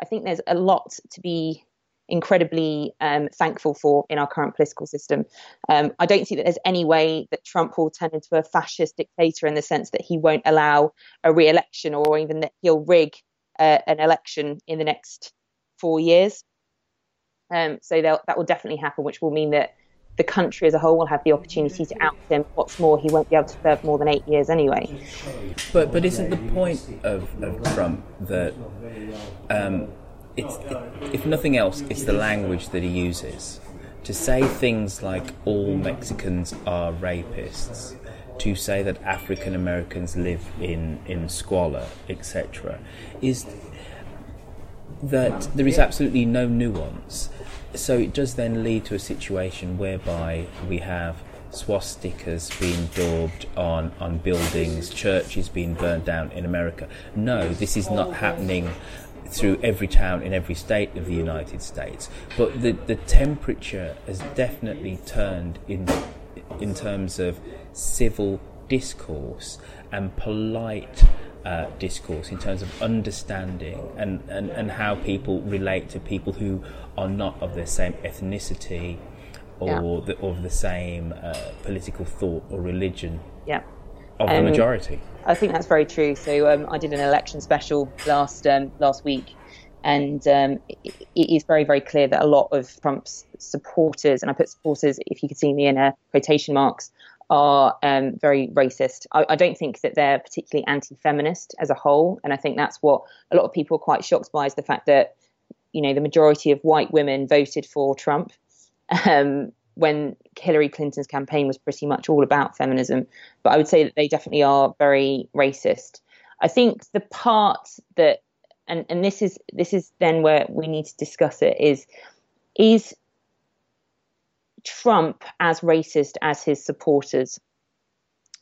I think there's a lot to be incredibly um, thankful for in our current political system. Um, I don't see that there's any way that Trump will turn into a fascist dictator in the sense that he won't allow a re-election or even that he'll rig uh, an election in the next four years. Um, so that will definitely happen, which will mean that the country as a whole will have the opportunity to out him. What's more, he won't be able to serve more than eight years anyway. But but isn't the point of, of Trump that um, it's if nothing else, it's the language that he uses to say things like all Mexicans are rapists, to say that African Americans live in, in squalor, etc., is that there is absolutely no nuance. So it does then lead to a situation whereby we have swastikas being daubed on, on buildings, churches being burned down in America. No, this is not happening through every town in every state of the United States. But the, the temperature has definitely turned in in terms of civil discourse and polite uh, discourse in terms of understanding and, and, and how people relate to people who are not of the same ethnicity or yeah. the, of the same uh, political thought or religion yeah. of um, the majority. I think that's very true. So um, I did an election special last um, last week, and um, it, it is very very clear that a lot of Trump's supporters, and I put supporters, if you could see me in a quotation marks, are um, very racist. I, I, don't think that they're particularly anti-feminist as a whole, and I think that's what a lot of people are quite shocked by is the fact that you know the majority of white women voted for Trump. Um, when Hillary Clinton's campaign was pretty much all about feminism, but I would say that they definitely are very racist. I think the part that and, and this is this is then where we need to discuss it is is Trump as racist as his supporters.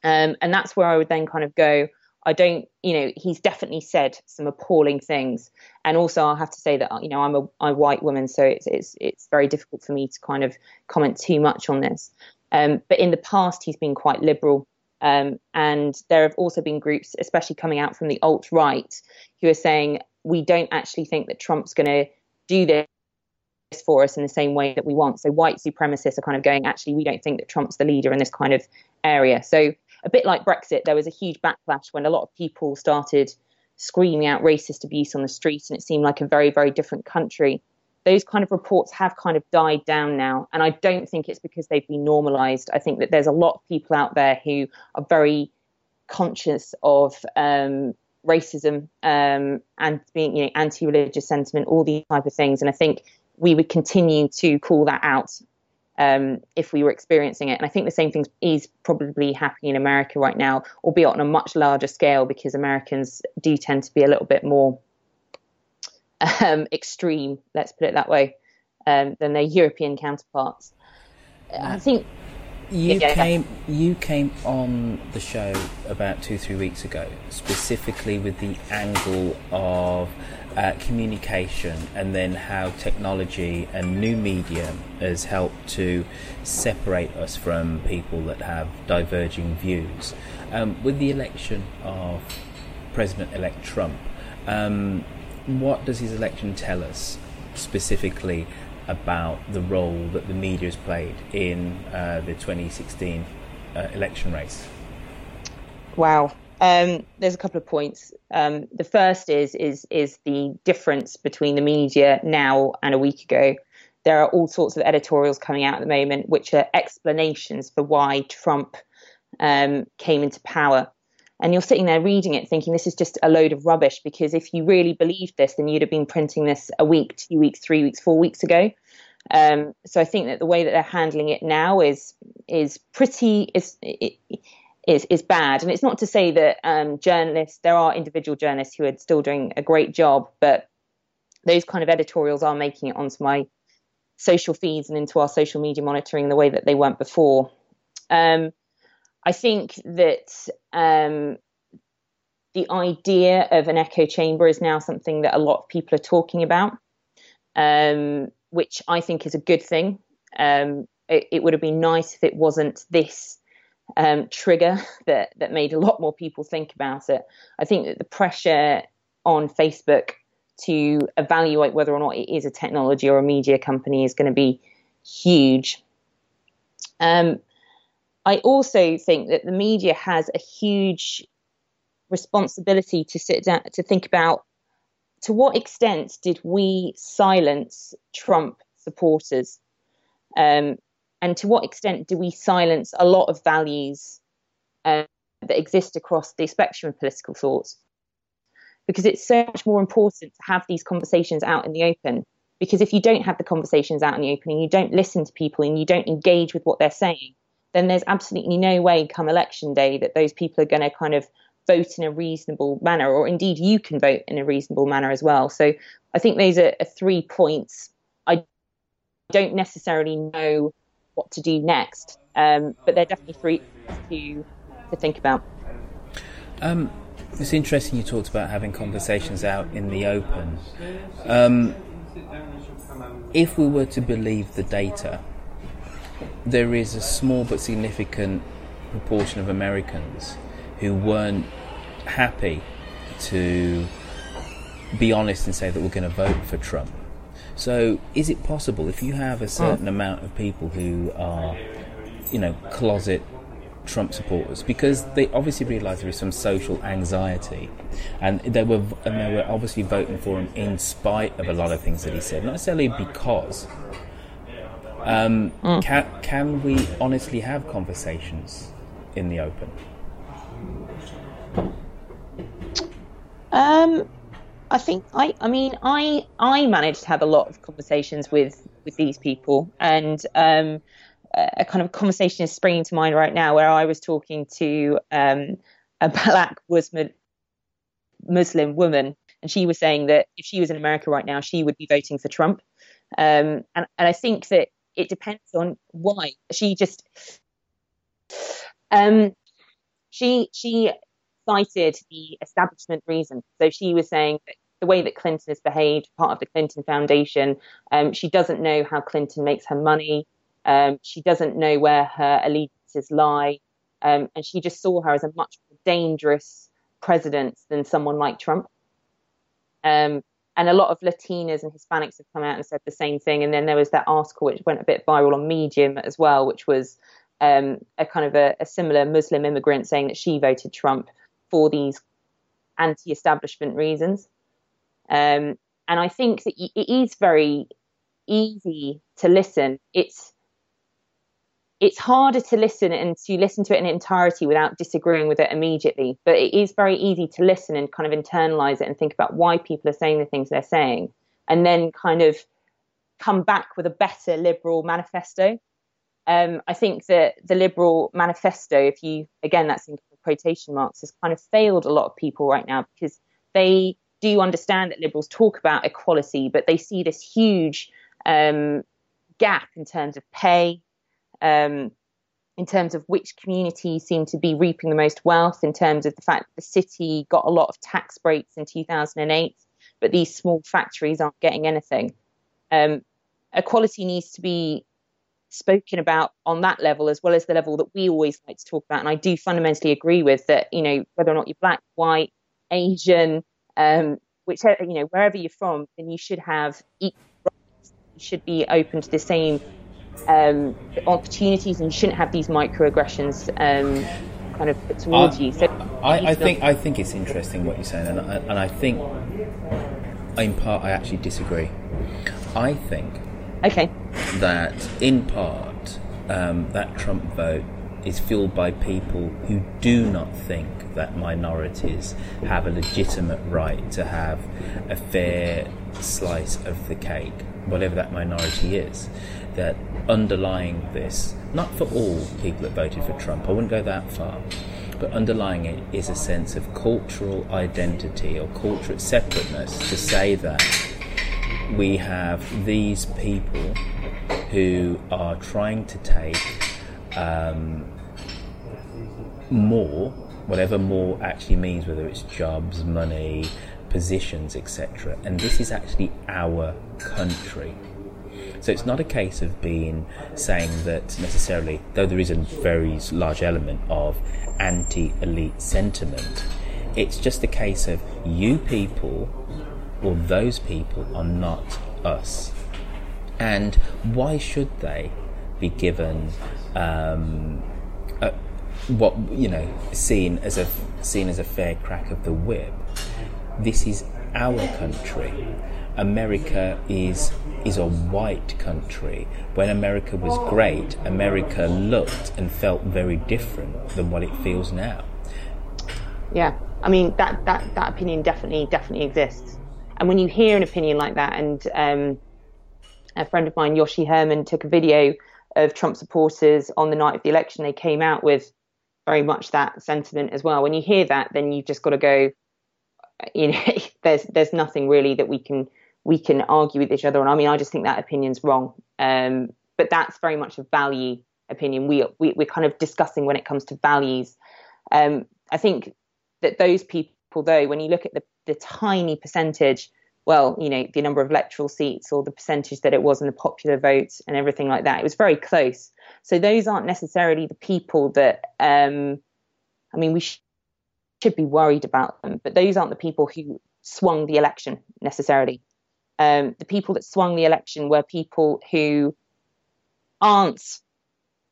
Um, and that's where I would then kind of go, I don't, you know, he's definitely said some appalling things, and also I have to say that you know I'm a, I'm a white woman, so it's it's it's very difficult for me to kind of comment too much on this. Um, but in the past, he's been quite liberal, um, and there have also been groups, especially coming out from the alt right, who are saying we don't actually think that Trump's going to do this for us in the same way that we want. So white supremacists are kind of going, actually, we don't think that Trump's the leader in this kind of area. So a bit like Brexit, there was a huge backlash when a lot of people started screaming out racist abuse on the streets, and it seemed like a very, very different country. Those kind of reports have kind of died down now, and I don't think it's because they've been normalised. I think that there's a lot of people out there who are very conscious of um, racism um, and being, you know, anti-religious sentiment, all these type of things, and I think we would continue to call that out um, if we were experiencing it. And I think the same thing is probably happening in America right now, albeit on a much larger scale, because Americans do tend to be a little bit more um, extreme, let's put it that way, um, than their European counterparts. I think you yeah, came you came on the show about two three weeks ago, specifically with the angle of uh, communication and then how technology and new media has helped to separate us from people that have diverging views. Um, with the election of President-elect Trump, um, what does his election tell us specifically about the role that the media has played in uh, the 2016 uh, election race? Wow. Um, there's a couple of points. Um, the first is is is the difference between the media now and a week ago. There are all sorts of editorials coming out at the moment, which are explanations for why Trump um, came into power. And you're sitting there reading it, thinking this is just a load of rubbish. Because if you really believed this, then you'd have been printing this a week, two weeks, three weeks, four weeks ago. Um, so I think that the way that they're handling it now is is pretty is is is bad. And it's not to say that um, journalists there are individual journalists who are still doing a great job, but those kind of editorials are making it onto my social feeds and into our social media monitoring the way that they weren't before. Um, I think that um, the idea of an echo chamber is now something that a lot of people are talking about. Um, which I think is a good thing. Um, it, it, would have been nice if it wasn't this um, trigger that that made a lot more people think about it. I think that the pressure on Facebook to evaluate whether or not it is a technology or a media company is going to be huge. Um, I also think that the media has a huge responsibility to sit down to think about to what extent did we silence Trump supporters? Um, and to what extent do we silence a lot of values uh, that exist across the spectrum of political thought? Because it's so much more important to have these conversations out in the open. Because if you don't have the conversations out in the open and you don't listen to people and you don't engage with what they're saying, then there's absolutely no way come election day that those people are going to kind of vote in a reasonable manner, or indeed you can vote in a reasonable manner as well. So I think those are, are three points. I don't necessarily know what to do next, um, but they're definitely three to to think about. Um, it's interesting you talked about having conversations out in the open. Um, if we were to believe the data, there is a small but significant proportion of Americans who weren't happy to be honest and say that we're going to vote for Trump. So, is it possible if you have a certain hmm. amount of people who are, you know, closet Trump supporters because they obviously realise there is some social anxiety, and they were and they were obviously voting for him in spite of a lot of things that he said, not necessarily because. Um, Can can we honestly have conversations in the open? Um, I think I, I mean, I, I managed to have a lot of conversations with with these people, and um, a kind of conversation is springing to mind right now where I was talking to um, a black Muslim Muslim woman, and she was saying that if she was in America right now, she would be voting for Trump, um, and and I think that it depends on why she just um, she she cited the establishment reason. So she was saying that the way that Clinton has behaved, part of the Clinton Foundation, um, she doesn't know how Clinton makes her money. Um, she doesn't know where her allegiances lie. Um, and she just saw her as a much more dangerous president than someone like Trump. Um, and a lot of Latinas and Hispanics have come out and said the same thing. And then there was that article which went a bit viral on Medium as well, which was um, a kind of a, a, similar Muslim immigrant saying that she voted Trump for these anti-establishment reasons. Um, and I think that it is very easy to listen. It's it's harder to listen and to listen to it in entirety without disagreeing with it immediately. But it is very easy to listen and kind of internalize it and think about why people are saying the things they're saying, and then kind of come back with a better liberal manifesto. Um, I think that the liberal manifesto, if you again, that's in quotation marks, has kind of failed a lot of people right now because they do understand that liberals talk about equality, but they see this huge um, gap in terms of pay, um, in terms of which communities seem to be reaping the most wealth, in terms of the fact that the city got a lot of tax breaks in 2008, but these small factories aren't getting anything. Um, equality needs to be spoken about on that level as well as the level that we always like to talk about. And I do fundamentally agree with that, you know, whether or not you're black, white, Asian, um, whichever, you know, wherever you're from, then you should have equal rights. You should be open to the same um, opportunities and shouldn't have these microaggressions um, kind of towards I, you. So I, I think I think it's interesting what you're saying, and I, and I think in part I actually disagree. I think okay that in part um, that Trump vote is fueled by people who do not think that minorities have a legitimate right to have a fair slice of the cake, whatever that minority is that underlying this, not for all people that voted for Trump, I wouldn't go that far, but underlying it is a sense of cultural identity or cultural separateness to say that we have these people who are trying to take um, more, whatever more actually means, whether it's jobs, money, positions, etc. And this is actually our country. So it's not a case of being saying that necessarily, though there is a very large element of anti elite sentiment, it's just a case of you people or those people are not us. And why should they be given um, a, what you know seen as a seen as a fair crack of the whip? This is our country. America is is a white country. When America was great, America looked and felt very different than what it feels now. Yeah, I mean that that that opinion definitely definitely exists. And when you hear an opinion like that, and um, a friend of mine, Yoshi Herman, took a video of Trump supporters on the night of the election. They came out with very much that sentiment as well. When you hear that, then you've just got to go. You know, there's there's nothing really that we can we can argue with each other on. I mean, I just think that opinion's wrong. Um, but that's very much a value opinion. We, we we're kind of discussing when it comes to values. Um, I think that those people, though, when you look at the the tiny percentage well, you know, the number of electoral seats or the percentage that it was in the popular vote and everything like that. It was very close. So those aren't necessarily the people that, um, I mean, we sh- should be worried about them, but those aren't the people who swung the election necessarily. Um, the people that swung the election were people who aren't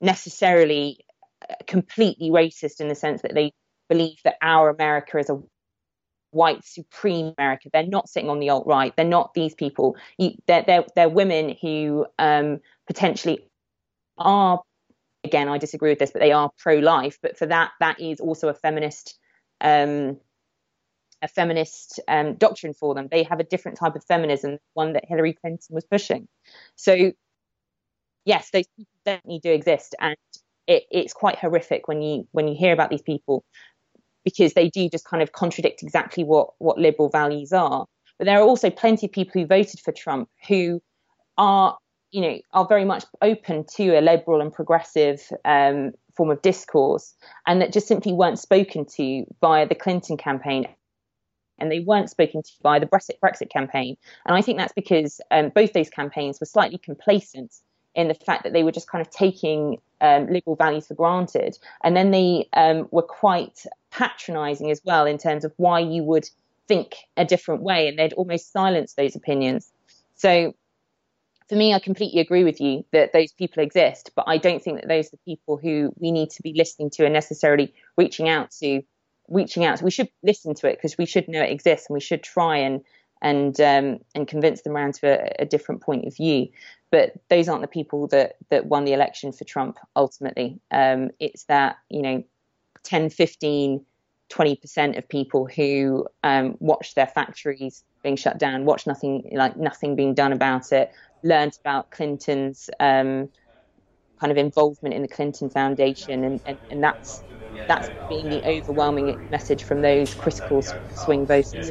necessarily uh, completely racist in the sense that they believe that our America is a white supreme America. They're not sitting on the alt right. They're not these people. They're, they're, they're women who um, potentially are. Again, I disagree with this, but they are pro-life. But for that, that is also a feminist, um, a feminist um, doctrine for them. They have a different type of feminism, one that Hillary Clinton was pushing. So, yes, those people definitely do exist, and it, it's quite horrific when you when you hear about these people because they do just kind of contradict exactly what what liberal values are. But there are also plenty of people who voted for Trump who are, you know, are very much open to a liberal and progressive um, form of discourse, and that just simply weren't spoken to via the Clinton campaign. And they weren't spoken to by the Brexit, Brexit campaign. And I think that's because um, both those campaigns were slightly complacent in the fact that they were just kind of taking um, liberal values for granted. And then they um, were quite patronizing as well in terms of why you would think a different way. And they'd almost silence those opinions. So for me, I completely agree with you that those people exist, but I don't think that those are the people who we need to be listening to and necessarily reaching out to. Reaching out, we should listen to it because we should know it exists, and we should try and and um, and convince them around to a, a, different point of view. But those aren't the people that that won the election for Trump ultimately. Um, it's that you know 10, 15, 20% of people who um, watched their factories being shut down, watched nothing like nothing being done about it, learned about Clinton's um, kind of involvement in the Clinton Foundation, and, and, and that's that's been the overwhelming message from those critical swing voters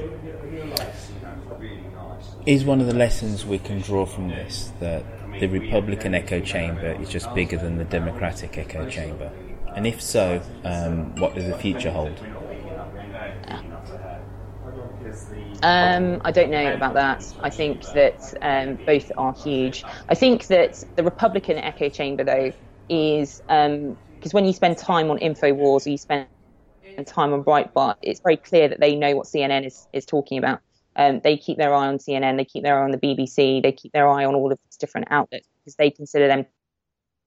is one of the lessons we can draw from this that the Republican echo chamber is just bigger than the Democratic echo chamber? And if so, um, what does the future hold? Um, I don't know about that. I think that um, both are huge. I think that the Republican echo chamber, though, is because when you spend time on Infowars or you spend time on Breitbart, it's very clear that they know what CNN is, is talking about. Um, they keep their eye on CNN, they keep their eye on the BBC, they keep their eye on all of these different outlets because they consider them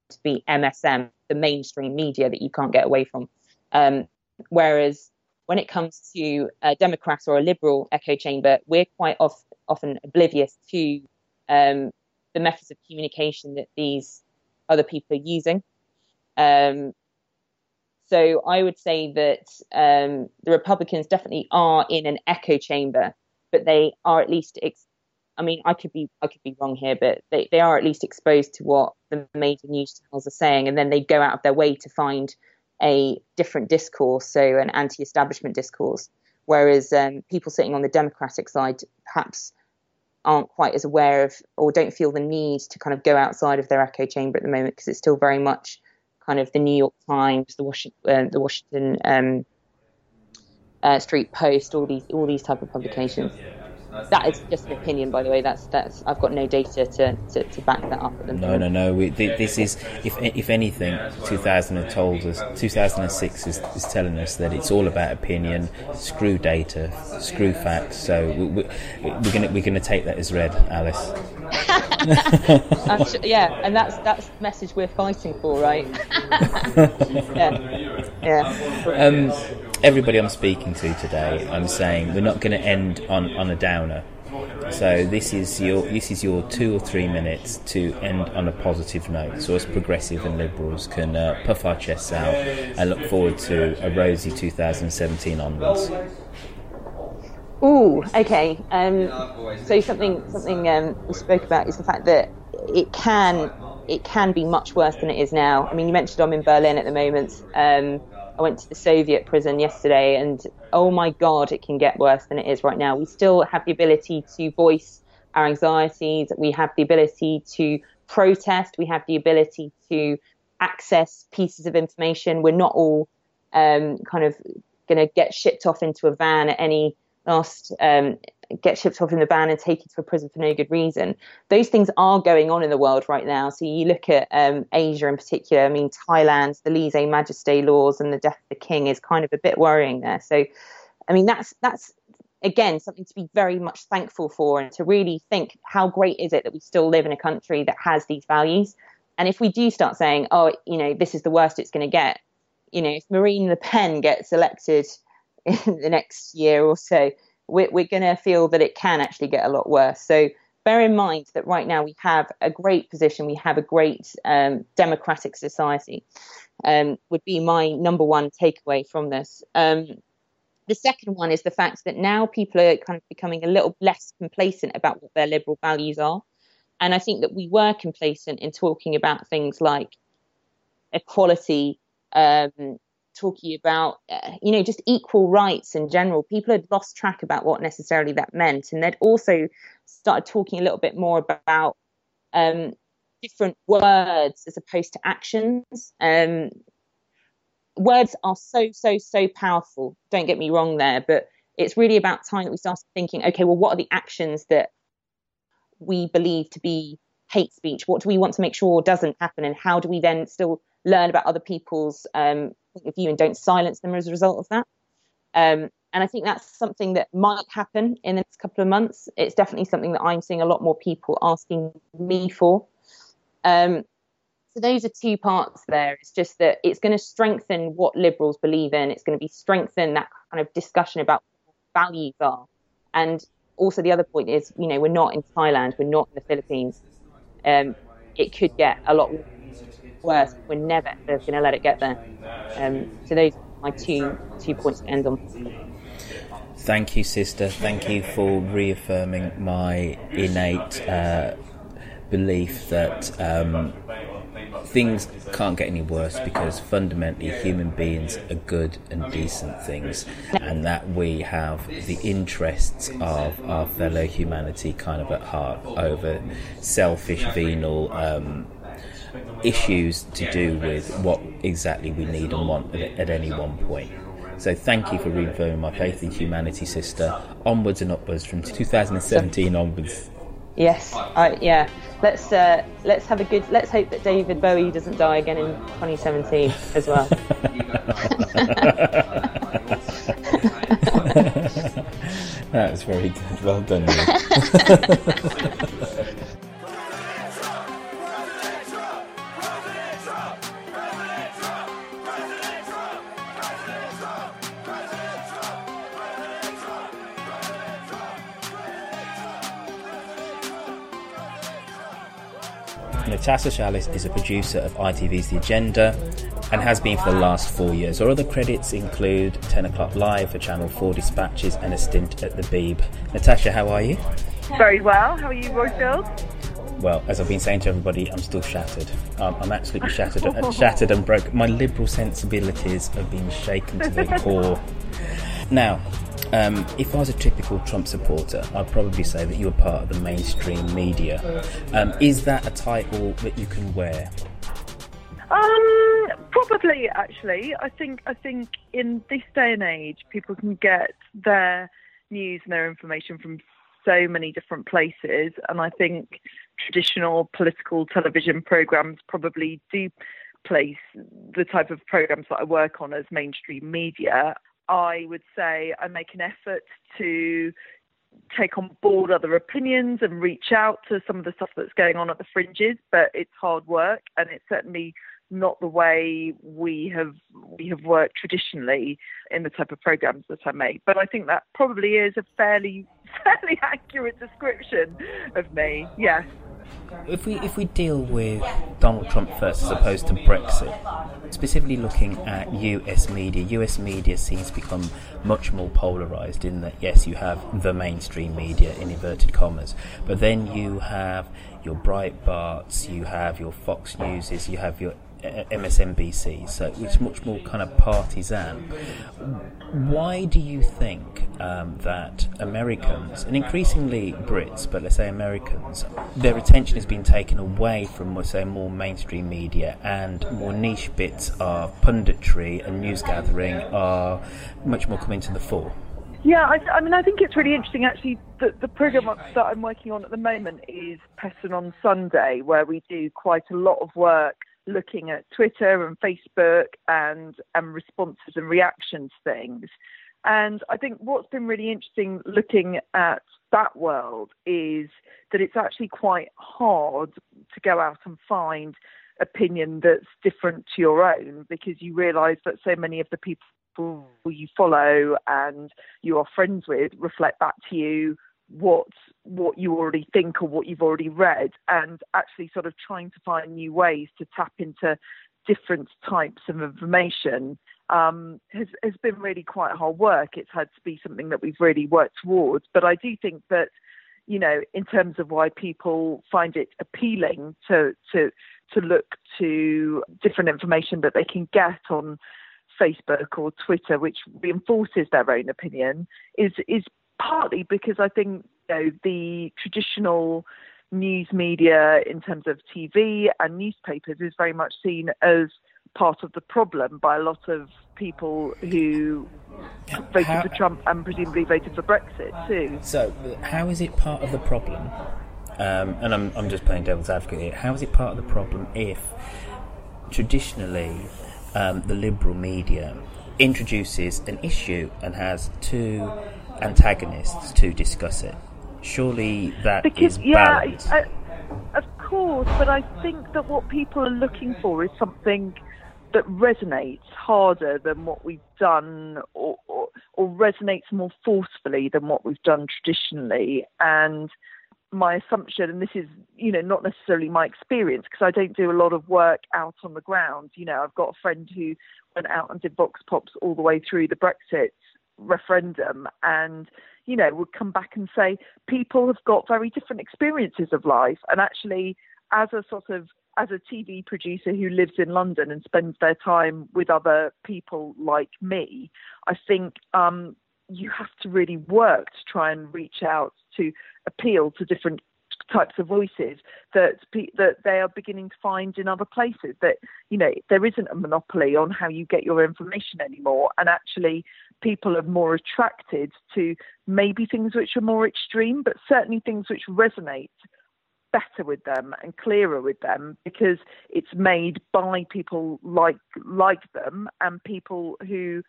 to be MSM, the mainstream media that you can't get away from. Um, whereas when it comes to a Democrat or a liberal echo chamber, we're quite off, often oblivious to um, the methods of communication that these other people are using. Um, so I would say that um, the Republicans definitely are in an echo chamber but they are at least. Ex- I mean, I could be I could be wrong here, but they, they are at least exposed to what the major news channels are saying, and then they go out of their way to find a different discourse, so an anti-establishment discourse. Whereas um, people sitting on the Democratic side perhaps aren't quite as aware of or don't feel the need to kind of go outside of their echo chamber at the moment because it's still very much kind of the New York Times, the Washington, uh, the Washington um, uh, Street Post, all these all these type of publications. That is just an opinion, by the way. That's that's. I've got no data to, to, to back that up. At the no, no, no. We, this is, if if anything, 2000 has told us. 2006 is, is telling us that it's all about opinion. Screw data. Screw facts. So we, we, we're gonna we're gonna take that as read, Alice. yeah, and that's that's the message we're fighting for, right? yeah, yeah. Um, everybody I'm speaking to today, I'm saying we're not going to end on, on a downer. So this is your this is your two or three minutes to end on a positive note. So us progressive and liberals can uh, puff our chests out and look forward to a rosy 2017 onwards. Ooh, okay. Um, so something something um, we spoke about is the fact that it can it can be much worse than it is now. I mean, you mentioned I'm in Berlin at the moment. Um, I went to the Soviet prison yesterday, and oh my God, it can get worse than it is right now. We still have the ability to voice our anxieties. We have the ability to protest. We have the ability to access pieces of information. We're not all um, kind of going to get shipped off into a van at any last um, get shipped off in the van and taken to a prison for no good reason. Those things are going on in the world right now. So you look at um, Asia in particular. I mean, Thailand, the lese majesty laws and the death of the king is kind of a bit worrying there. So, I mean, that's that's again something to be very much thankful for and to really think how great is it that we still live in a country that has these values. And if we do start saying, oh, you know, this is the worst it's going to get, you know, if Marine Le Pen gets elected in the next year or so, we're, we're going to feel that it can actually get a lot worse. So bear in mind that right now we have a great position, we have a great um, democratic society. Um, would be my number one takeaway from this. Um, the second one is the fact that now people are kind of becoming a little less complacent about what their liberal values are. And I think that we were complacent in talking about things like equality, um, talking about, uh, you know, just equal rights in general. People had lost track about what necessarily that meant. And they'd also started talking a little bit more about um, different words as opposed to actions. Um, words are so, so, so powerful. Don't get me wrong there, but it's really about time that we started thinking, okay, well, what are the actions that we believe to be hate speech? What do we want to make sure doesn't happen? And how do we then still learn about other people's um, point of view and don't silence them as a result of that? Um, and I think that's something that might happen in the next couple of months. It's definitely something that I'm seeing a lot more people asking me for. Um, so those are two parts there. It's just that it's going to strengthen what liberals believe in. It's going to be strengthen that kind of discussion about what values are. And also the other point is, you know, we're not in Thailand, we're not in the Philippines. Um, it could get a lot worse. We're never going to let it get there. Um, so those are my two two points to end on. Thank you, sister. Thank you for reaffirming my innate uh, belief that um, things can't get any worse because fundamentally human beings are good and decent things, and that we have the interests of our fellow humanity kind of at heart over selfish, venal. Um, issues to do with what exactly we need and want at, at any one point. So thank you for reaffirming my faith in humanity, sister. Onwards and upwards from 2017 onwards. Yes, I, yeah. Let's uh, let's have a good. Let's hope that David Bowie doesn't die again in 2017 as well. That's very good. Well done. Natasha Shallis is a producer of ITV's The Agenda and has been for the last four years. Her other credits include 10 O'Clock Live for Channel 4 Dispatches and a stint at The Beeb. Natasha, how are you? Very well. How are you, Roifield? Well, as I've been saying to everybody, I'm still shattered. Um, I'm absolutely shattered, shattered and broke. My liberal sensibilities have been shaken to the core. Now, um, if I was a typical Trump supporter, I'd probably say that you were part of the mainstream media. Um, is that a title that you can wear? Um, probably. Actually, I think I think in this day and age, people can get their news and their information from so many different places, and I think traditional political television programs probably do place the type of programs that I work on as mainstream media. I would say I make an effort to take on board other opinions and reach out to some of the stuff that's going on at the fringes, but it's hard work and it's certainly not the way we have we have worked traditionally in the type of programs that I make. But I think that probably is a fairly fairly accurate description of me. Yes. if we if we deal with Donald Trump first as opposed to Brexit, specifically looking at US media, US media seems to become much more polarized in that yes, you have the mainstream media in inverted commas, but then you have your Breitbarts, you have your Fox Newses, you have your MSNBC, so it's much more kind of partisan. Why do you think um, that Americans, and increasingly Brits, but let's say Americans, their attention has been taken away from, let's say, more mainstream media and more niche bits of punditry and news gathering are much more coming to the fore? Yeah, I, I, mean, I think it's really interesting. Actually, the, the program that I'm working on at the moment is Peston on Sunday, where we do quite a lot of work looking at Twitter and Facebook and and responses and reactions things. And I think what's been really interesting looking at that world is that it's actually quite hard to go out and find opinion that's different to your own because you realise that so many of the people you follow and you are friends with reflect back to you what what you already think or what you've already read and actually sort of trying to find new ways to tap into different types of information um, has, has been really quite hard work. It's had to be something that we've really worked towards. But I do think that, you know, in terms of why people find it appealing to to to look to different information that they can get on Facebook or Twitter, which reinforces their own opinion, is is partly because I think you know, the traditional news media in terms of TV and newspapers is very much seen as part of the problem by a lot of people who voted how, for Trump and presumably voted for Brexit too. So, how is it part of the problem? Um, and I'm, I'm just playing devil's advocate here. How is it part of the problem if traditionally um, the liberal media introduces an issue and has two antagonists to discuss it. Surely that because, is yeah, I, of course, but I think that what people are looking for is something that resonates harder than what we've done or, or, or resonates more forcefully than what we've done traditionally. And my assumption, and this is, you know, not necessarily my experience because I don't do a lot of work out on the ground. You know, I've got a friend who went out and did vox pops all the way through the Brexit referendum and you know would come back and say people have got very different experiences of life. And actually as a sort of as a TV producer who lives in London and spends their time with other people like me, I think um, you have to really work to try and reach out to appeal to different types of voices that that they are beginning to find in other places. That you know there isn't a monopoly on how you get your information anymore, and actually people are more attracted to maybe things which are more extreme, but certainly things which resonate better with them and clearer with them because it's made by people like like them and people who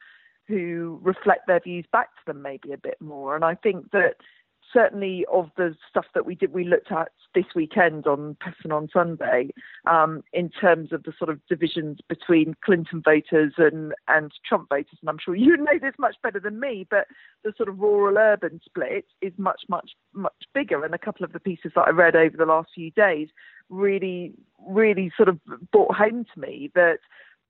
who reflect their views back to them maybe a bit more. And I think that certainly of the stuff that we did we looked at this weekend on Peston on Sunday um, in terms of the sort of divisions between Clinton voters and and Trump voters. And I'm sure you know this much better than me but the sort of rural urban split is much much much bigger. And a couple of the pieces that I read over the last few days really really sort of brought home to me that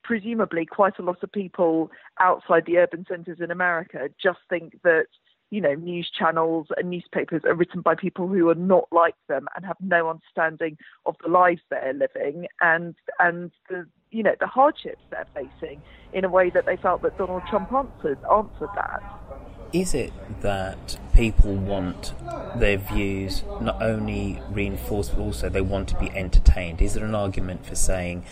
presumably quite a lot of people outside the urban centres in America just think that you know, news channels and newspapers are written by people who are not like them and have no understanding of the lives they're living and and the you know the hardships they're facing in a way that they felt that Donald Trump answered answered that. Is it that people want their views not only reinforced but also they want to be entertained? Is there an argument for saying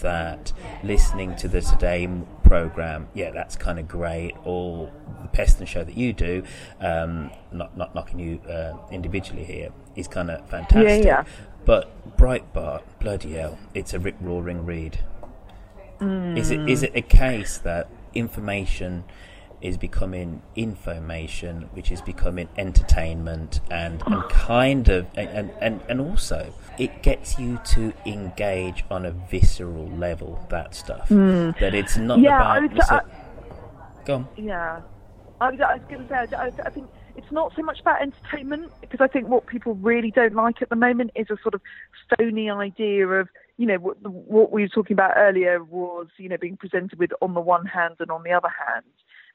that listening to the Today program, yeah, that's kind of great, or the Peston show that you do, um, not not knocking you uh, individually here, is kind of fantastic. Yeah, yeah. But Breitbart, bloody hell, it's a rip roaring read. Mm. Is it is it a case that information is becoming information, which is becoming entertainment, and, and kind of, and, and, and also it gets you to engage on a visceral level, that stuff. Mm. That it's not yeah, about. I was, I, go on. Yeah. I was, I was going to say, I, I think it's not so much about entertainment because I think what people really don't like at the moment is a sort of phony idea of you know what, what we were talking about earlier was you know being presented with on the one hand and on the other hand,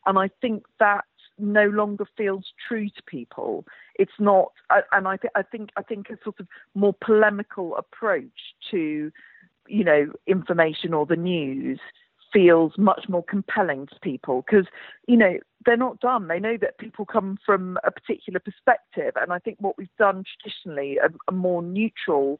and I think that no longer feels true to people. It's not, and I, th- I think I think a sort of more polemical approach to you know information or the news feels much more compelling to people. Because you know they're not dumb. They know that people come from a particular perspective. And i think what we've done traditionally a, a more neutral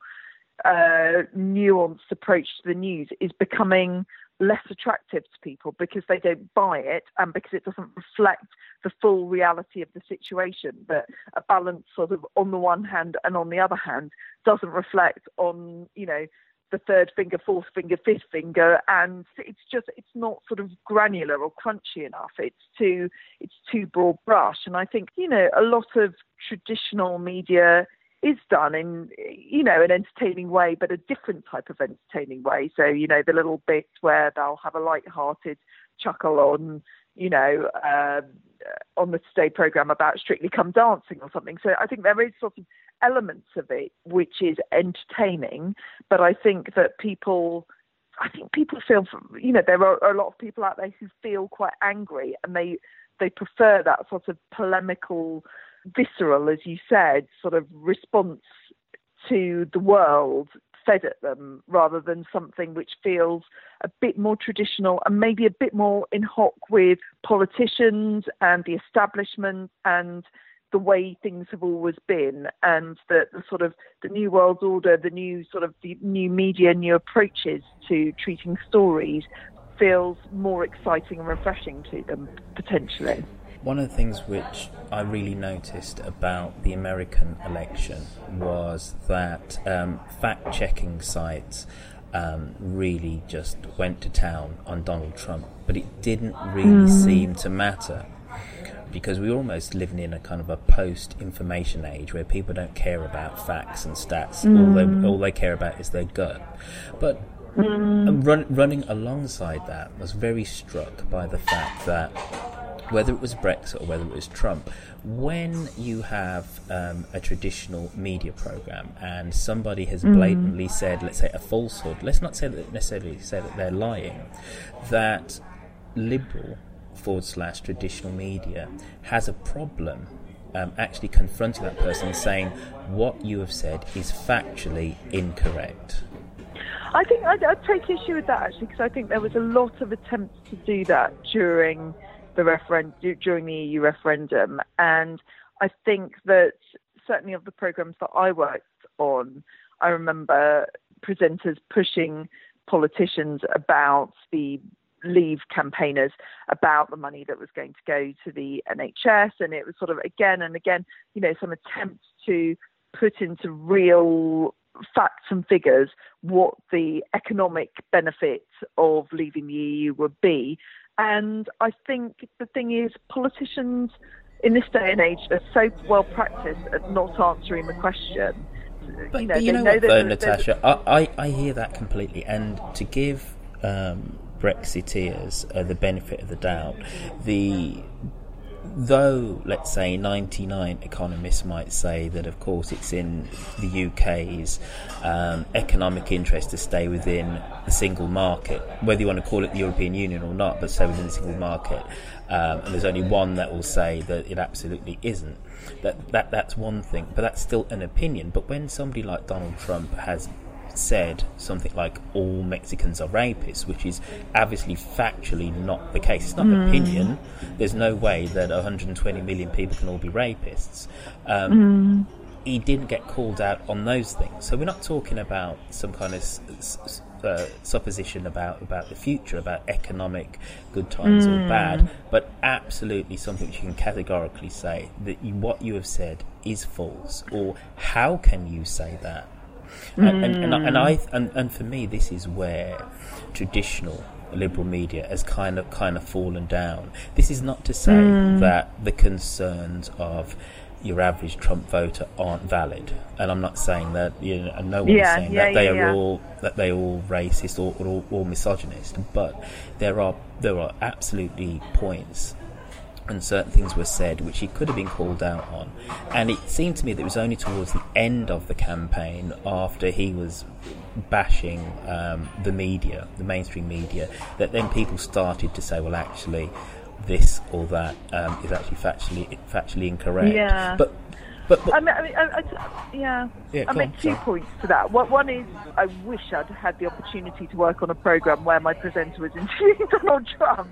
uh, nuanced approach to the news is becoming less attractive to people because they don't buy it and because it doesn't reflect the full reality of the situation. But a balance sort of on the one hand and on the other hand doesn't reflect on, you know, the third finger, fourth finger, fifth finger, and it's just it's not sort of granular or crunchy enough. It's too it's too broad brush, and I think you know a lot of traditional media is done in you know an entertaining way, but a different type of entertaining way. So you know the little bits where they'll have a light-hearted chuckle on you know um, on the Today program about Strictly Come Dancing or something. So I think there is sort of elements of it which is entertaining, but I think that people. I think people feel, you know, there are a lot of people out there who feel quite angry, and they they prefer that sort of polemical visceral, as you said, sort of response to the world fed at them rather than something which feels a bit more traditional and maybe a bit more in hoc with politicians and the establishment and the way things have always been and that the sort of the new world order the new sort of the new media new approaches to treating stories feels more exciting and refreshing to them potentially one of the things which I really noticed about the American election was that um, fact checking sites um, really just went to town on Donald Trump, but it didn't really mm. seem to matter because we're almost living in a kind of a post information age where people don't care about facts and stats. Mm. All, they, all they care about is their gut. But mm. run, running alongside that, I was very struck by the fact that whether it was Brexit or whether it was Trump, when you have um, a traditional media program and somebody has mm. blatantly mm. said, let's say, a falsehood, let's not say that necessarily say that they're lying, that liberal forward slash traditional media has a problem um, actually confronting that person and saying what you have said is factually incorrect. I think I'd, I'd take issue with that actually because I think there was a lot of attempts to do that during the referendum during the EU referendum, and I think that certainly of the programs that I worked on, I remember presenters pushing politicians about the leave campaigners about the money that was going to go to the NHS and it was sort of again and again you know some attempts to put into real facts and figures what the economic benefits of leaving the EU would be and I think the thing is, politicians in this day and age are so well practiced at not answering the question. But you know, but you know, know what, though, Natasha, I, I, I, hear that completely. And to give um, Brexiteers uh, the benefit of the doubt, the though, let's say, 99 economists might say that, of course, it's in the UK's um, economic interest to stay within the single market, whether you want to call it the European Union or not, but stay within the single market. Um, and there's only one that will say that it absolutely isn't. That, that that's one thing, but that's still an opinion. But when somebody like Donald Trump has said something like all Mexicans are rapists, which is obviously factually not the case. It's not mm. an opinion. There's no way that 120 million people can all be rapists. Um, mm. He didn't get called out on those things. So we're not talking about some kind of uh, supposition about, about the future, about economic good times mm. or bad, but absolutely something which you can categorically say that you, what you have said is false, or how can you say that? Mm. And, and, and, I and, and for me, this is where traditional liberal media has kind of kind of fallen down. This is not to say mm. that the concerns of your average Trump voter aren't valid, and I'm not saying that you know, and no one's yeah, saying yeah, that they yeah, are all that they are all racist or, or, or misogynist, but there are there are absolutely points and certain things were said which he could have been called out on. And it seemed to me that it was only towards the end of the campaign, after he was bashing um, the media, the mainstream media, that then people started to say, well, actually, this or that um, is actually factually factually incorrect. Yeah. But but, but I mean, I mean, I, I, yeah. Yeah, I make on, two sorry. points to that. One one is, I wish I'd had the opportunity to work on a program where my presenter was interviewing Donald Trump,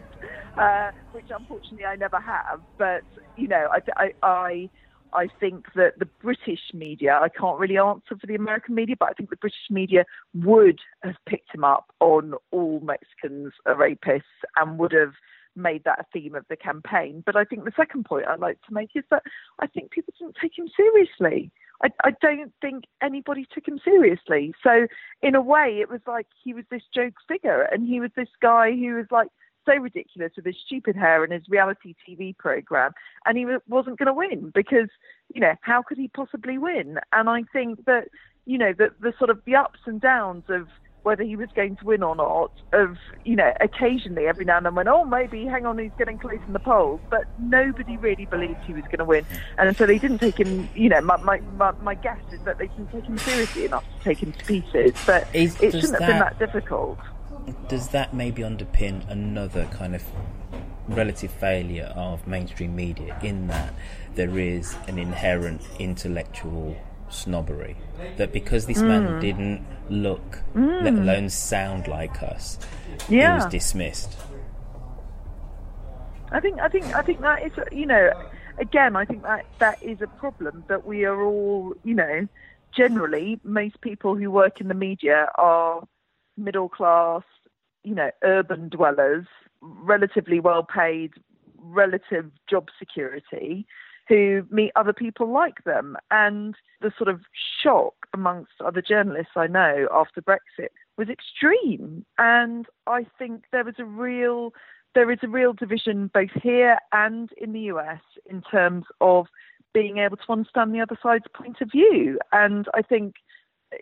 uh, which unfortunately I never have. But you know, I, I, I, I think that the British media, I can't really answer for the American media, but I think the British media would have picked him up on all Mexicans are rapists and would have made that a theme of the campaign. But I think the second point I'd like to make is that I think people didn't take him seriously. I, I don't think anybody took him seriously. So in a way, it was like he was this joke figure, and he was this guy who was like so ridiculous with his stupid hair and his reality TV program, and he wasn't going to win because you know how could he possibly win? And I think that you know the the sort of the ups and downs of whether he was going to win or not, of, you know, occasionally every now and then went, oh, maybe, hang on, he's getting close in the polls. But nobody really believed he was going to win. And so they didn't take him, you know, my, my, my, my guess is that they didn't take him seriously enough to take him to pieces. But Is- it shouldn't have been that- that difficult. Does that maybe underpin another kind of relative failure of mainstream media in that there is an inherent intellectual snobbery that because this man Mm. didn't look let Mm. alone sound like us he was dismissed I think I think I think that is you know again I think that that is a problem that we are all you know generally most people who work in the media are middle class you know urban dwellers relatively well paid relative job security who meet other people like them and the sort of shock amongst other journalists I know after Brexit was extreme and I think there was a real there is a real division both here and in the US in terms of being able to understand the other side's point of view. And I think,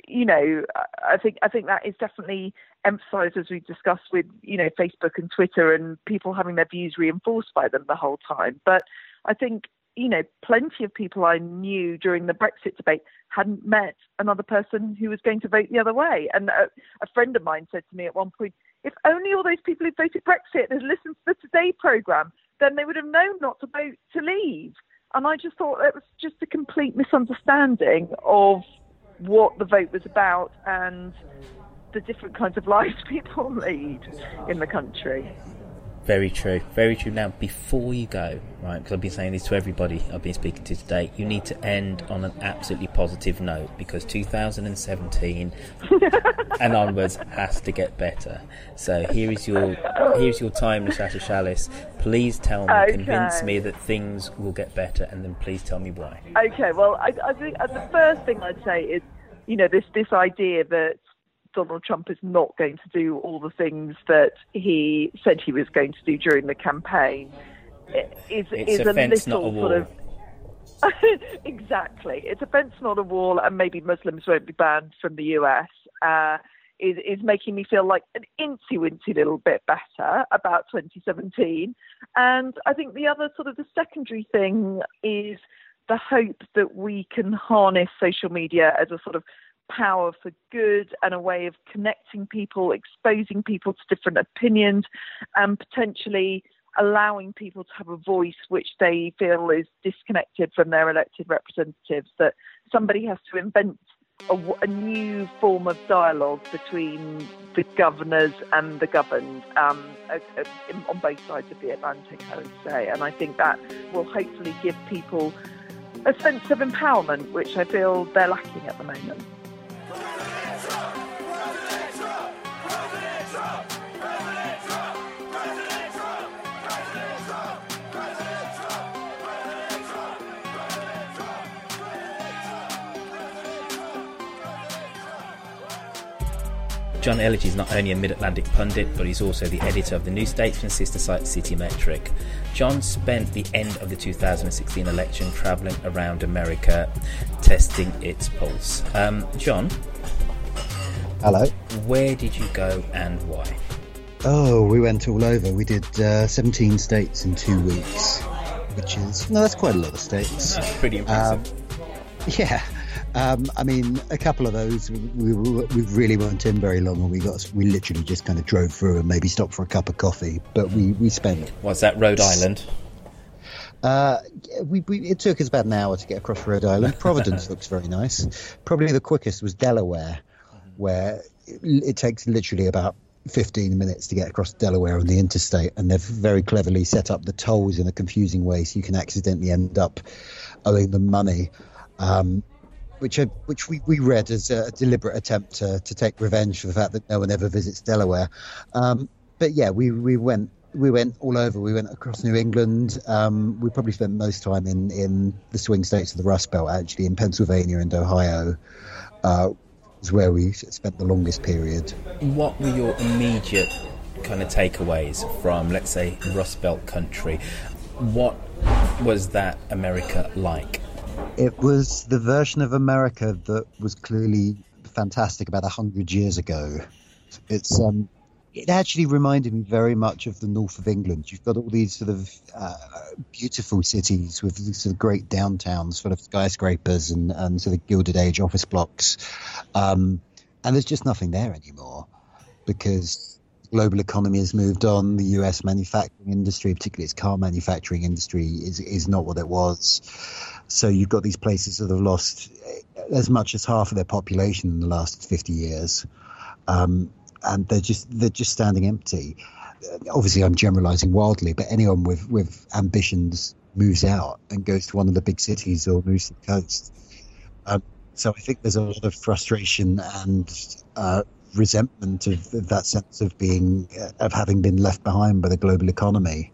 you know, I think I think that is definitely emphasised as we've discussed with, you know, Facebook and Twitter and people having their views reinforced by them the whole time. But I think, you know, plenty of people I knew during the Brexit debate hadn't met another person who was going to vote the other way. And a, a friend of mine said to me at one point, if only all those people who voted Brexit had listened to the Today programme, then they would have known not to vote to leave. And I just thought it was just a complete misunderstanding of what the vote was about and the different kinds of lives people lead in the country. Very true very true now before you go right because I've been saying this to everybody I've been speaking to today you need to end on an absolutely positive note because 2017 and onwards has to get better. So here is your here's your time, Natasha Shallis. Please tell me, Okay. convince me that things will get better, and then please tell me why. Okay, well, I, I think uh, the first thing I'd say is, you know, this this idea that Donald Trump is not going to do all the things that he said he was going to do during the campaign is It's is a a fence, little not a sort of exactly. It's a fence, not a wall, and maybe Muslims won't be banned from the US. Uh, is is making me feel like an incy wincy little bit better about 2017. And I think the other sort of the secondary thing is the hope that we can harness social media as a sort of power for good and a way of connecting people, exposing people to different opinions, and potentially allowing people to have a voice which they feel is disconnected from their elected representatives. That somebody has to invent a new form of dialogue between the governors and the governed um, on both sides of the Atlantic, I would say. And I think that will hopefully give people a sense of empowerment, which I feel they're lacking at the moment. Jonn Elledge is not only a Mid Atlantic pundit, but he's also the editor of the New Statesman sister site City Metric. Jonn spent the end of the 2016 election travelling around America testing its pulse. Um, Jonn, Hello. where did you go and why? Oh, we went all over. We did uh, 17 states in two weeks. which is no, that's quite a lot of states. That's pretty impressive. Um, yeah. Um, I mean, a couple of those we, we, we, really weren't in very long, and we got we literally just kind of drove through and maybe stopped for a cup of coffee. But we we spent. Was that Rhode Island? Uh, we, we, it took us about an hour to get across Rhode Island. Providence looks very nice. Probably the quickest was Delaware, where it, it takes literally about 15 minutes to get across Delaware on the interstate, and they've very cleverly set up the tolls in a confusing way so you can accidentally end up owing them money. Um, which which we, we read as a deliberate attempt to, to take revenge for the fact that no one ever visits Delaware. Um, but yeah, we, we went we went all over. We went across New England. Um, we probably spent most time in, in the swing states of the Rust Belt, actually, in Pennsylvania and Ohio. Uh, is where we spent the longest period. What were your immediate kind of takeaways from, let's say, Rust Belt country? What was that America like? It was the version of America that was clearly fantastic about a hundred years ago. It's um, it actually reminded me very much of the north of England. You've got all these sort of uh, beautiful cities with these sort of great downtowns full of skyscrapers and, and sort of Gilded Age office blocks. Um, and there's just nothing there anymore because global economy has moved on. The US manufacturing industry, particularly its car manufacturing industry, is, is not what it was. So you've got these places that have lost as much as half of their population in the last 50 years. Um, and they're just they're just standing empty. Obviously, I'm generalising wildly, but anyone with with ambitions moves out and goes to one of the big cities or moves to the coast. Um, so I think there's a lot of frustration and uh, resentment of, of, that sense of being of having been left behind by the global economy,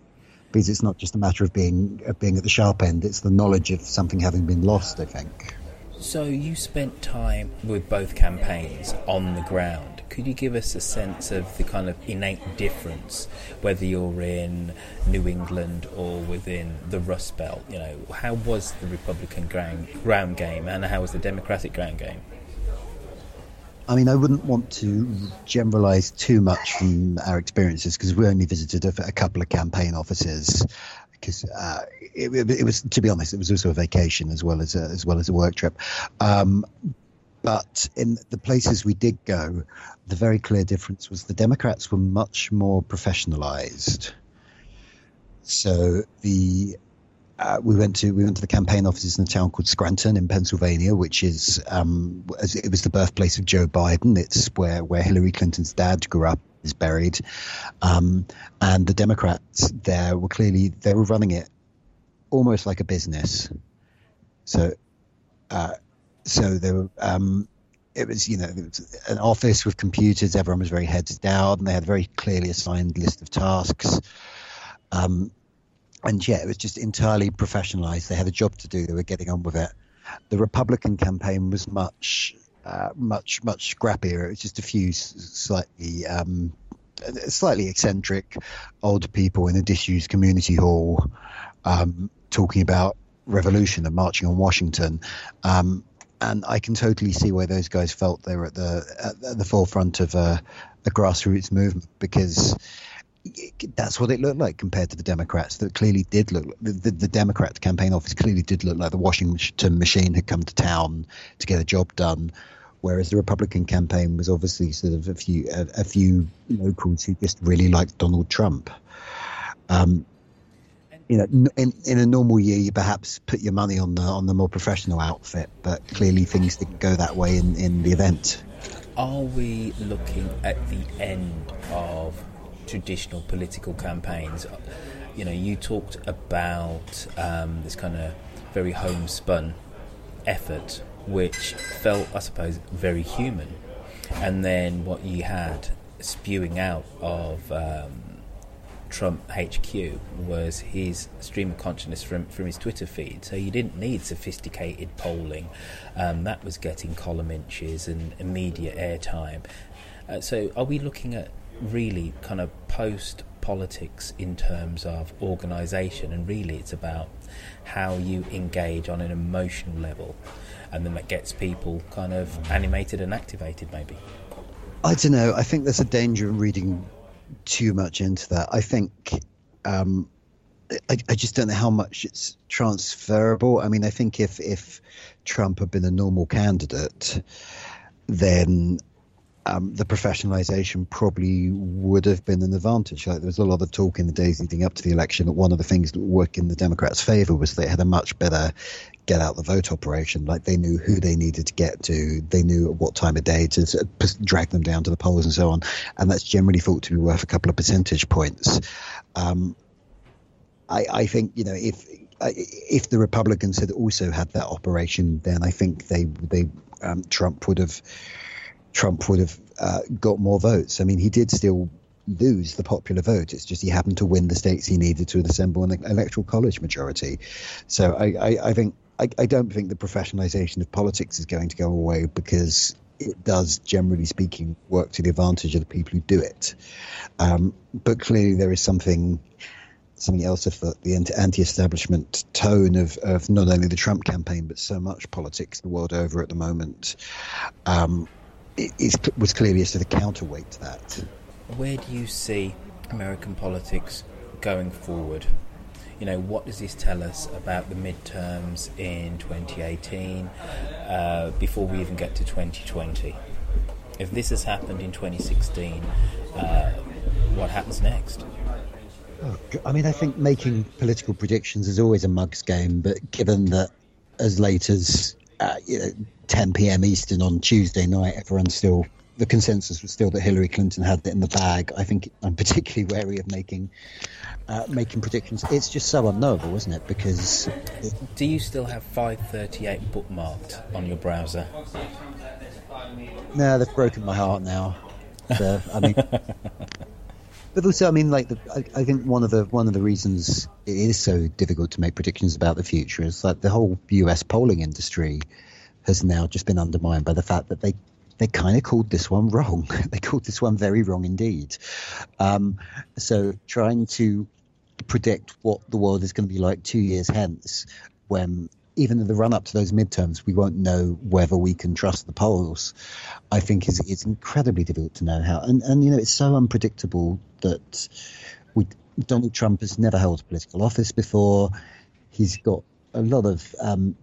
because it's not just a matter of being of being at the sharp end; it's the knowledge of something having been lost. I think. So you spent time with both campaigns on the ground could you give us a sense of the kind of innate difference, whether you're in New England or within the Rust Belt? You know, how was the Republican ground, ground game and how was the Democratic ground game? I mean, I wouldn't want to generalize too much from our experiences because we only visited a, a, couple of campaign offices. Because uh, it, it, was, to be honest, it was also a vacation as well as a, as well as a work trip. Um, but in the places we did go, the very clear difference was the Democrats were much more professionalized. So the uh, we went to we went to the campaign offices in a town called Scranton in Pennsylvania, which is um, it was the birthplace of Joe Biden. It's where where Hillary Clinton's dad grew up, is buried, um, and the Democrats there were clearly they were running it almost like a business. So uh, so there were um, it was you know it was an office with computers everyone was very heads down and they had a very clearly assigned list of tasks um, and yeah it was just entirely professionalized. They had a job to do. They were getting on with it. The republican campaign was much uh, much much scrappier it was just a few slightly um, slightly eccentric older people in a disused community hall um, talking about revolution and marching on washington. Um, and I can totally see why those guys felt they were at the at the forefront of a, a grassroots movement because that's what it looked like compared to the Democrats. That clearly did look the, the, the Democrat campaign office clearly did look like the Washington machine had come to town to get a job done, whereas the Republican campaign was obviously sort of a few a, a few locals who just really liked Donald Trump. Um, you know, in, in a normal year, you perhaps put your money on the on the more professional outfit, but clearly things didn't go that way in, in the event. Are we looking at the end of traditional political campaigns? You know, you talked about um, this kind of very homespun effort, which felt, I suppose, very human, and then what you had spewing out of um, Trump HQ was his stream of consciousness from, from his Twitter feed. So you didn't need sophisticated polling. Um, that was getting column inches and immediate airtime. Uh, so are we looking at really kind of post politics in terms of organisation? And really it's about how you engage on an emotional level. And then that gets people kind of animated and activated, maybe. I don't know. I think there's a danger in reading too much into that. I think um, I, I just don't know how much it's transferable. I mean, I think if if Trump had been a normal candidate, then um, the professionalization probably would have been an advantage. Like there was a lot of talk in the days leading up to the election that one of the things that would work in the Democrats' favor was they had a much better get out the vote operation. Like they knew who they needed to get to, they knew at what time of day to drag them down to the polls and so on. And that's generally thought to be worth a couple of percentage points. Um, I, I think you know if if the Republicans had also had that operation, then I think they they um, Trump would have Trump would have uh, got more votes. I mean, he did still lose the popular vote. It's just he happened to win the states he needed to assemble an electoral college majority. So I, I, I think I, I don't think the professionalization of politics is going to go away because it does, generally speaking, work to the advantage of the people who do it. Um, but clearly, there is something something else. The anti-establishment tone of, of not only the Trump campaign but so much politics the world over at the moment um, is, was clearly a sort of counterweight to that. Where do you see American politics going forward? You know, what does this tell us about the midterms in 2018 uh, before we even get to 2020? If this has happened in 2016, uh, what happens next? Oh, I mean, I think making political predictions is always a mug's game, but given that as late as uh, you know, 10 p.m. Eastern on Tuesday night, everyone's still the consensus was still that Hillary Clinton had it in the bag. I think I'm particularly wary of making uh, making predictions. It's just so unknowable, isn't it? Because do you still have 538 bookmarked on your browser? No, they've broken my heart now. So, I mean, but also, I mean, like, the, I, I, think one of the one of the reasons it is so difficult to make predictions about the future is that the whole U.S. polling industry has now just been undermined by the fact that they they kind of called this one wrong. they called this one very wrong indeed. Um, so trying to predict what the world is going to be like two years hence, when even in the run up to those midterms, we won't know whether we can trust the polls. I think is it's incredibly difficult to know how, and and you know it's so unpredictable that we Donald Trump has never held political office before. He's got a lot of um,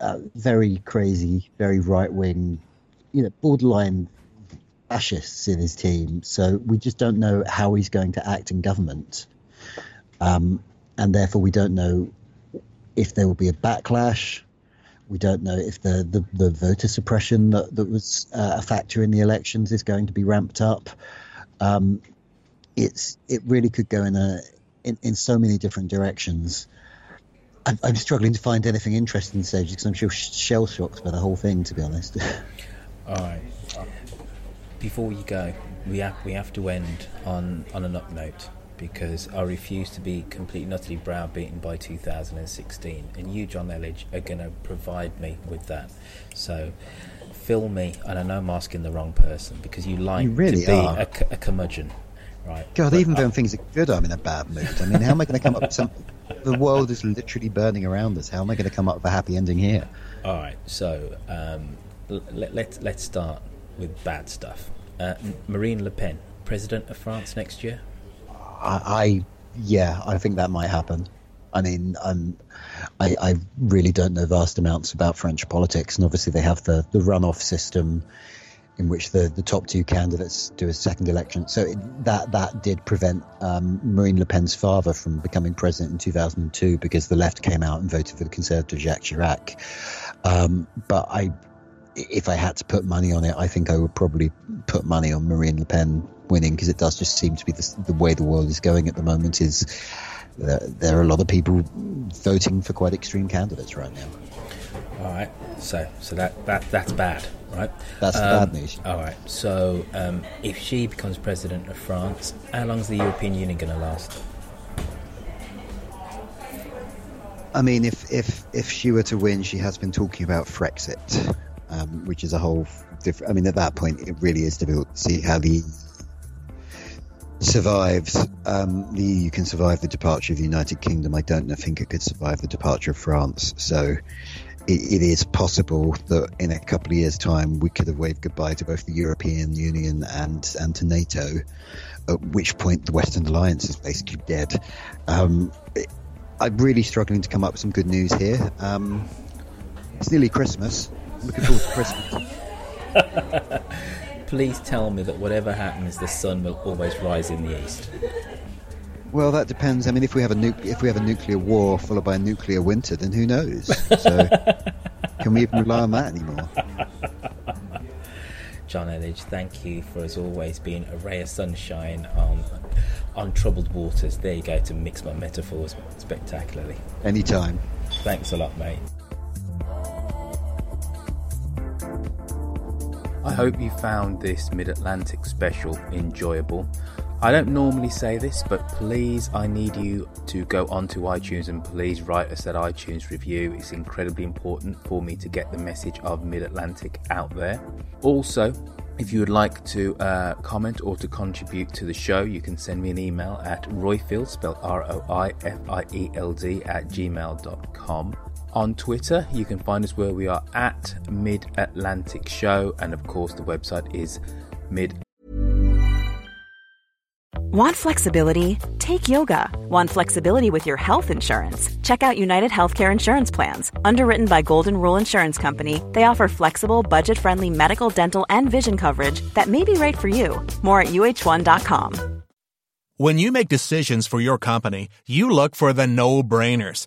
uh, very crazy, very right wing, you know, borderline fascists in his team. So we just don't know how he's going to act in government. Um, and therefore, we don't know if there will be a backlash. We don't know if the, the, the voter suppression that, that was uh, a factor in the elections is going to be ramped up. Um, it's it really could go in a in, in so many different directions. I'm, I'm struggling to find anything interesting to say because I'm sure shell shocked by the whole thing. To be honest. All right. Before you go, we have we have to end on on an up note because I refuse to be completely and utterly browbeaten by 2016, and you, Jonn Elledge, are going to provide me with that. So, fill me, and I know I'm asking the wrong person because you like you really to be a, a, curmudgeon. Right. God, even when things are good, I'm in a bad mood. I mean, how am I going to come up with something? The world is literally burning around us. How am I going to come up with a happy ending here? All right. So um, let, let, let's start with bad stuff. Uh, Marine Le Pen, president of France next year? I, I yeah, I think that might happen. I mean, I, I really don't know vast amounts about French politics, and obviously they have the, the runoff system in which the, the top two candidates do a second election. So it, that that did prevent um, Marine Le Pen's father from becoming president in 2002 because the left came out and voted for the conservative Jacques Chirac. Um, but I, if I had to put money on it, I think I would probably put money on Marine Le Pen winning because it does just seem to be the, the way the world is going at the moment. Is there, there are a lot of people voting for quite extreme candidates right now. All right, so so that that that's bad right? That's um, bad news. All right. So, um, if she becomes president of France, how long is the European Union going to last? I mean, if if if she were to win, she has been talking about Frexit, um, which is a whole different. I mean, at that point, it really is difficult to see how the survives. Um, the EU can survive the departure of the United Kingdom. I don't think it could survive the departure of France. So it, it is possible that in a couple of years' time we could have waved goodbye to both the European Union and and to NATO at which point the Western Alliance is basically dead. Um, I'm really struggling to come up with some good news here. Um, it's nearly Christmas. I'm looking forward to Christmas. Please tell me that whatever happens, the sun will always rise in the east. Well, that depends. I mean, if we have a nu- if we have a nuclear war followed by a nuclear winter, then who knows? So, can we even rely on that anymore? Jonn Elledge, thank you for as always being a ray of sunshine on on troubled waters. There you go to mix my metaphors spectacularly. Anytime. Thanks a lot, mate. I hope you found this Mid Atlantic special enjoyable. I don't normally say this, but please, I need you to go onto iTunes and please write us that iTunes review. It's incredibly important for me to get the message of Mid Atlantic out there. Also, if you would like to uh, comment or to contribute to the show, you can send me an email at roifield, spelled R O I F I E L D, at gmail.com. On Twitter, you can find us where we are at Mid Atlantic Show, and of course, the website is mid Want flexibility? Take yoga. Want flexibility with your health insurance? Check out United Healthcare Insurance Plans. Underwritten by Golden Rule Insurance Company, they offer flexible, budget friendly medical, dental, and vision coverage that may be right for you. More at uh1.com. When you make decisions for your company, you look for the no brainers.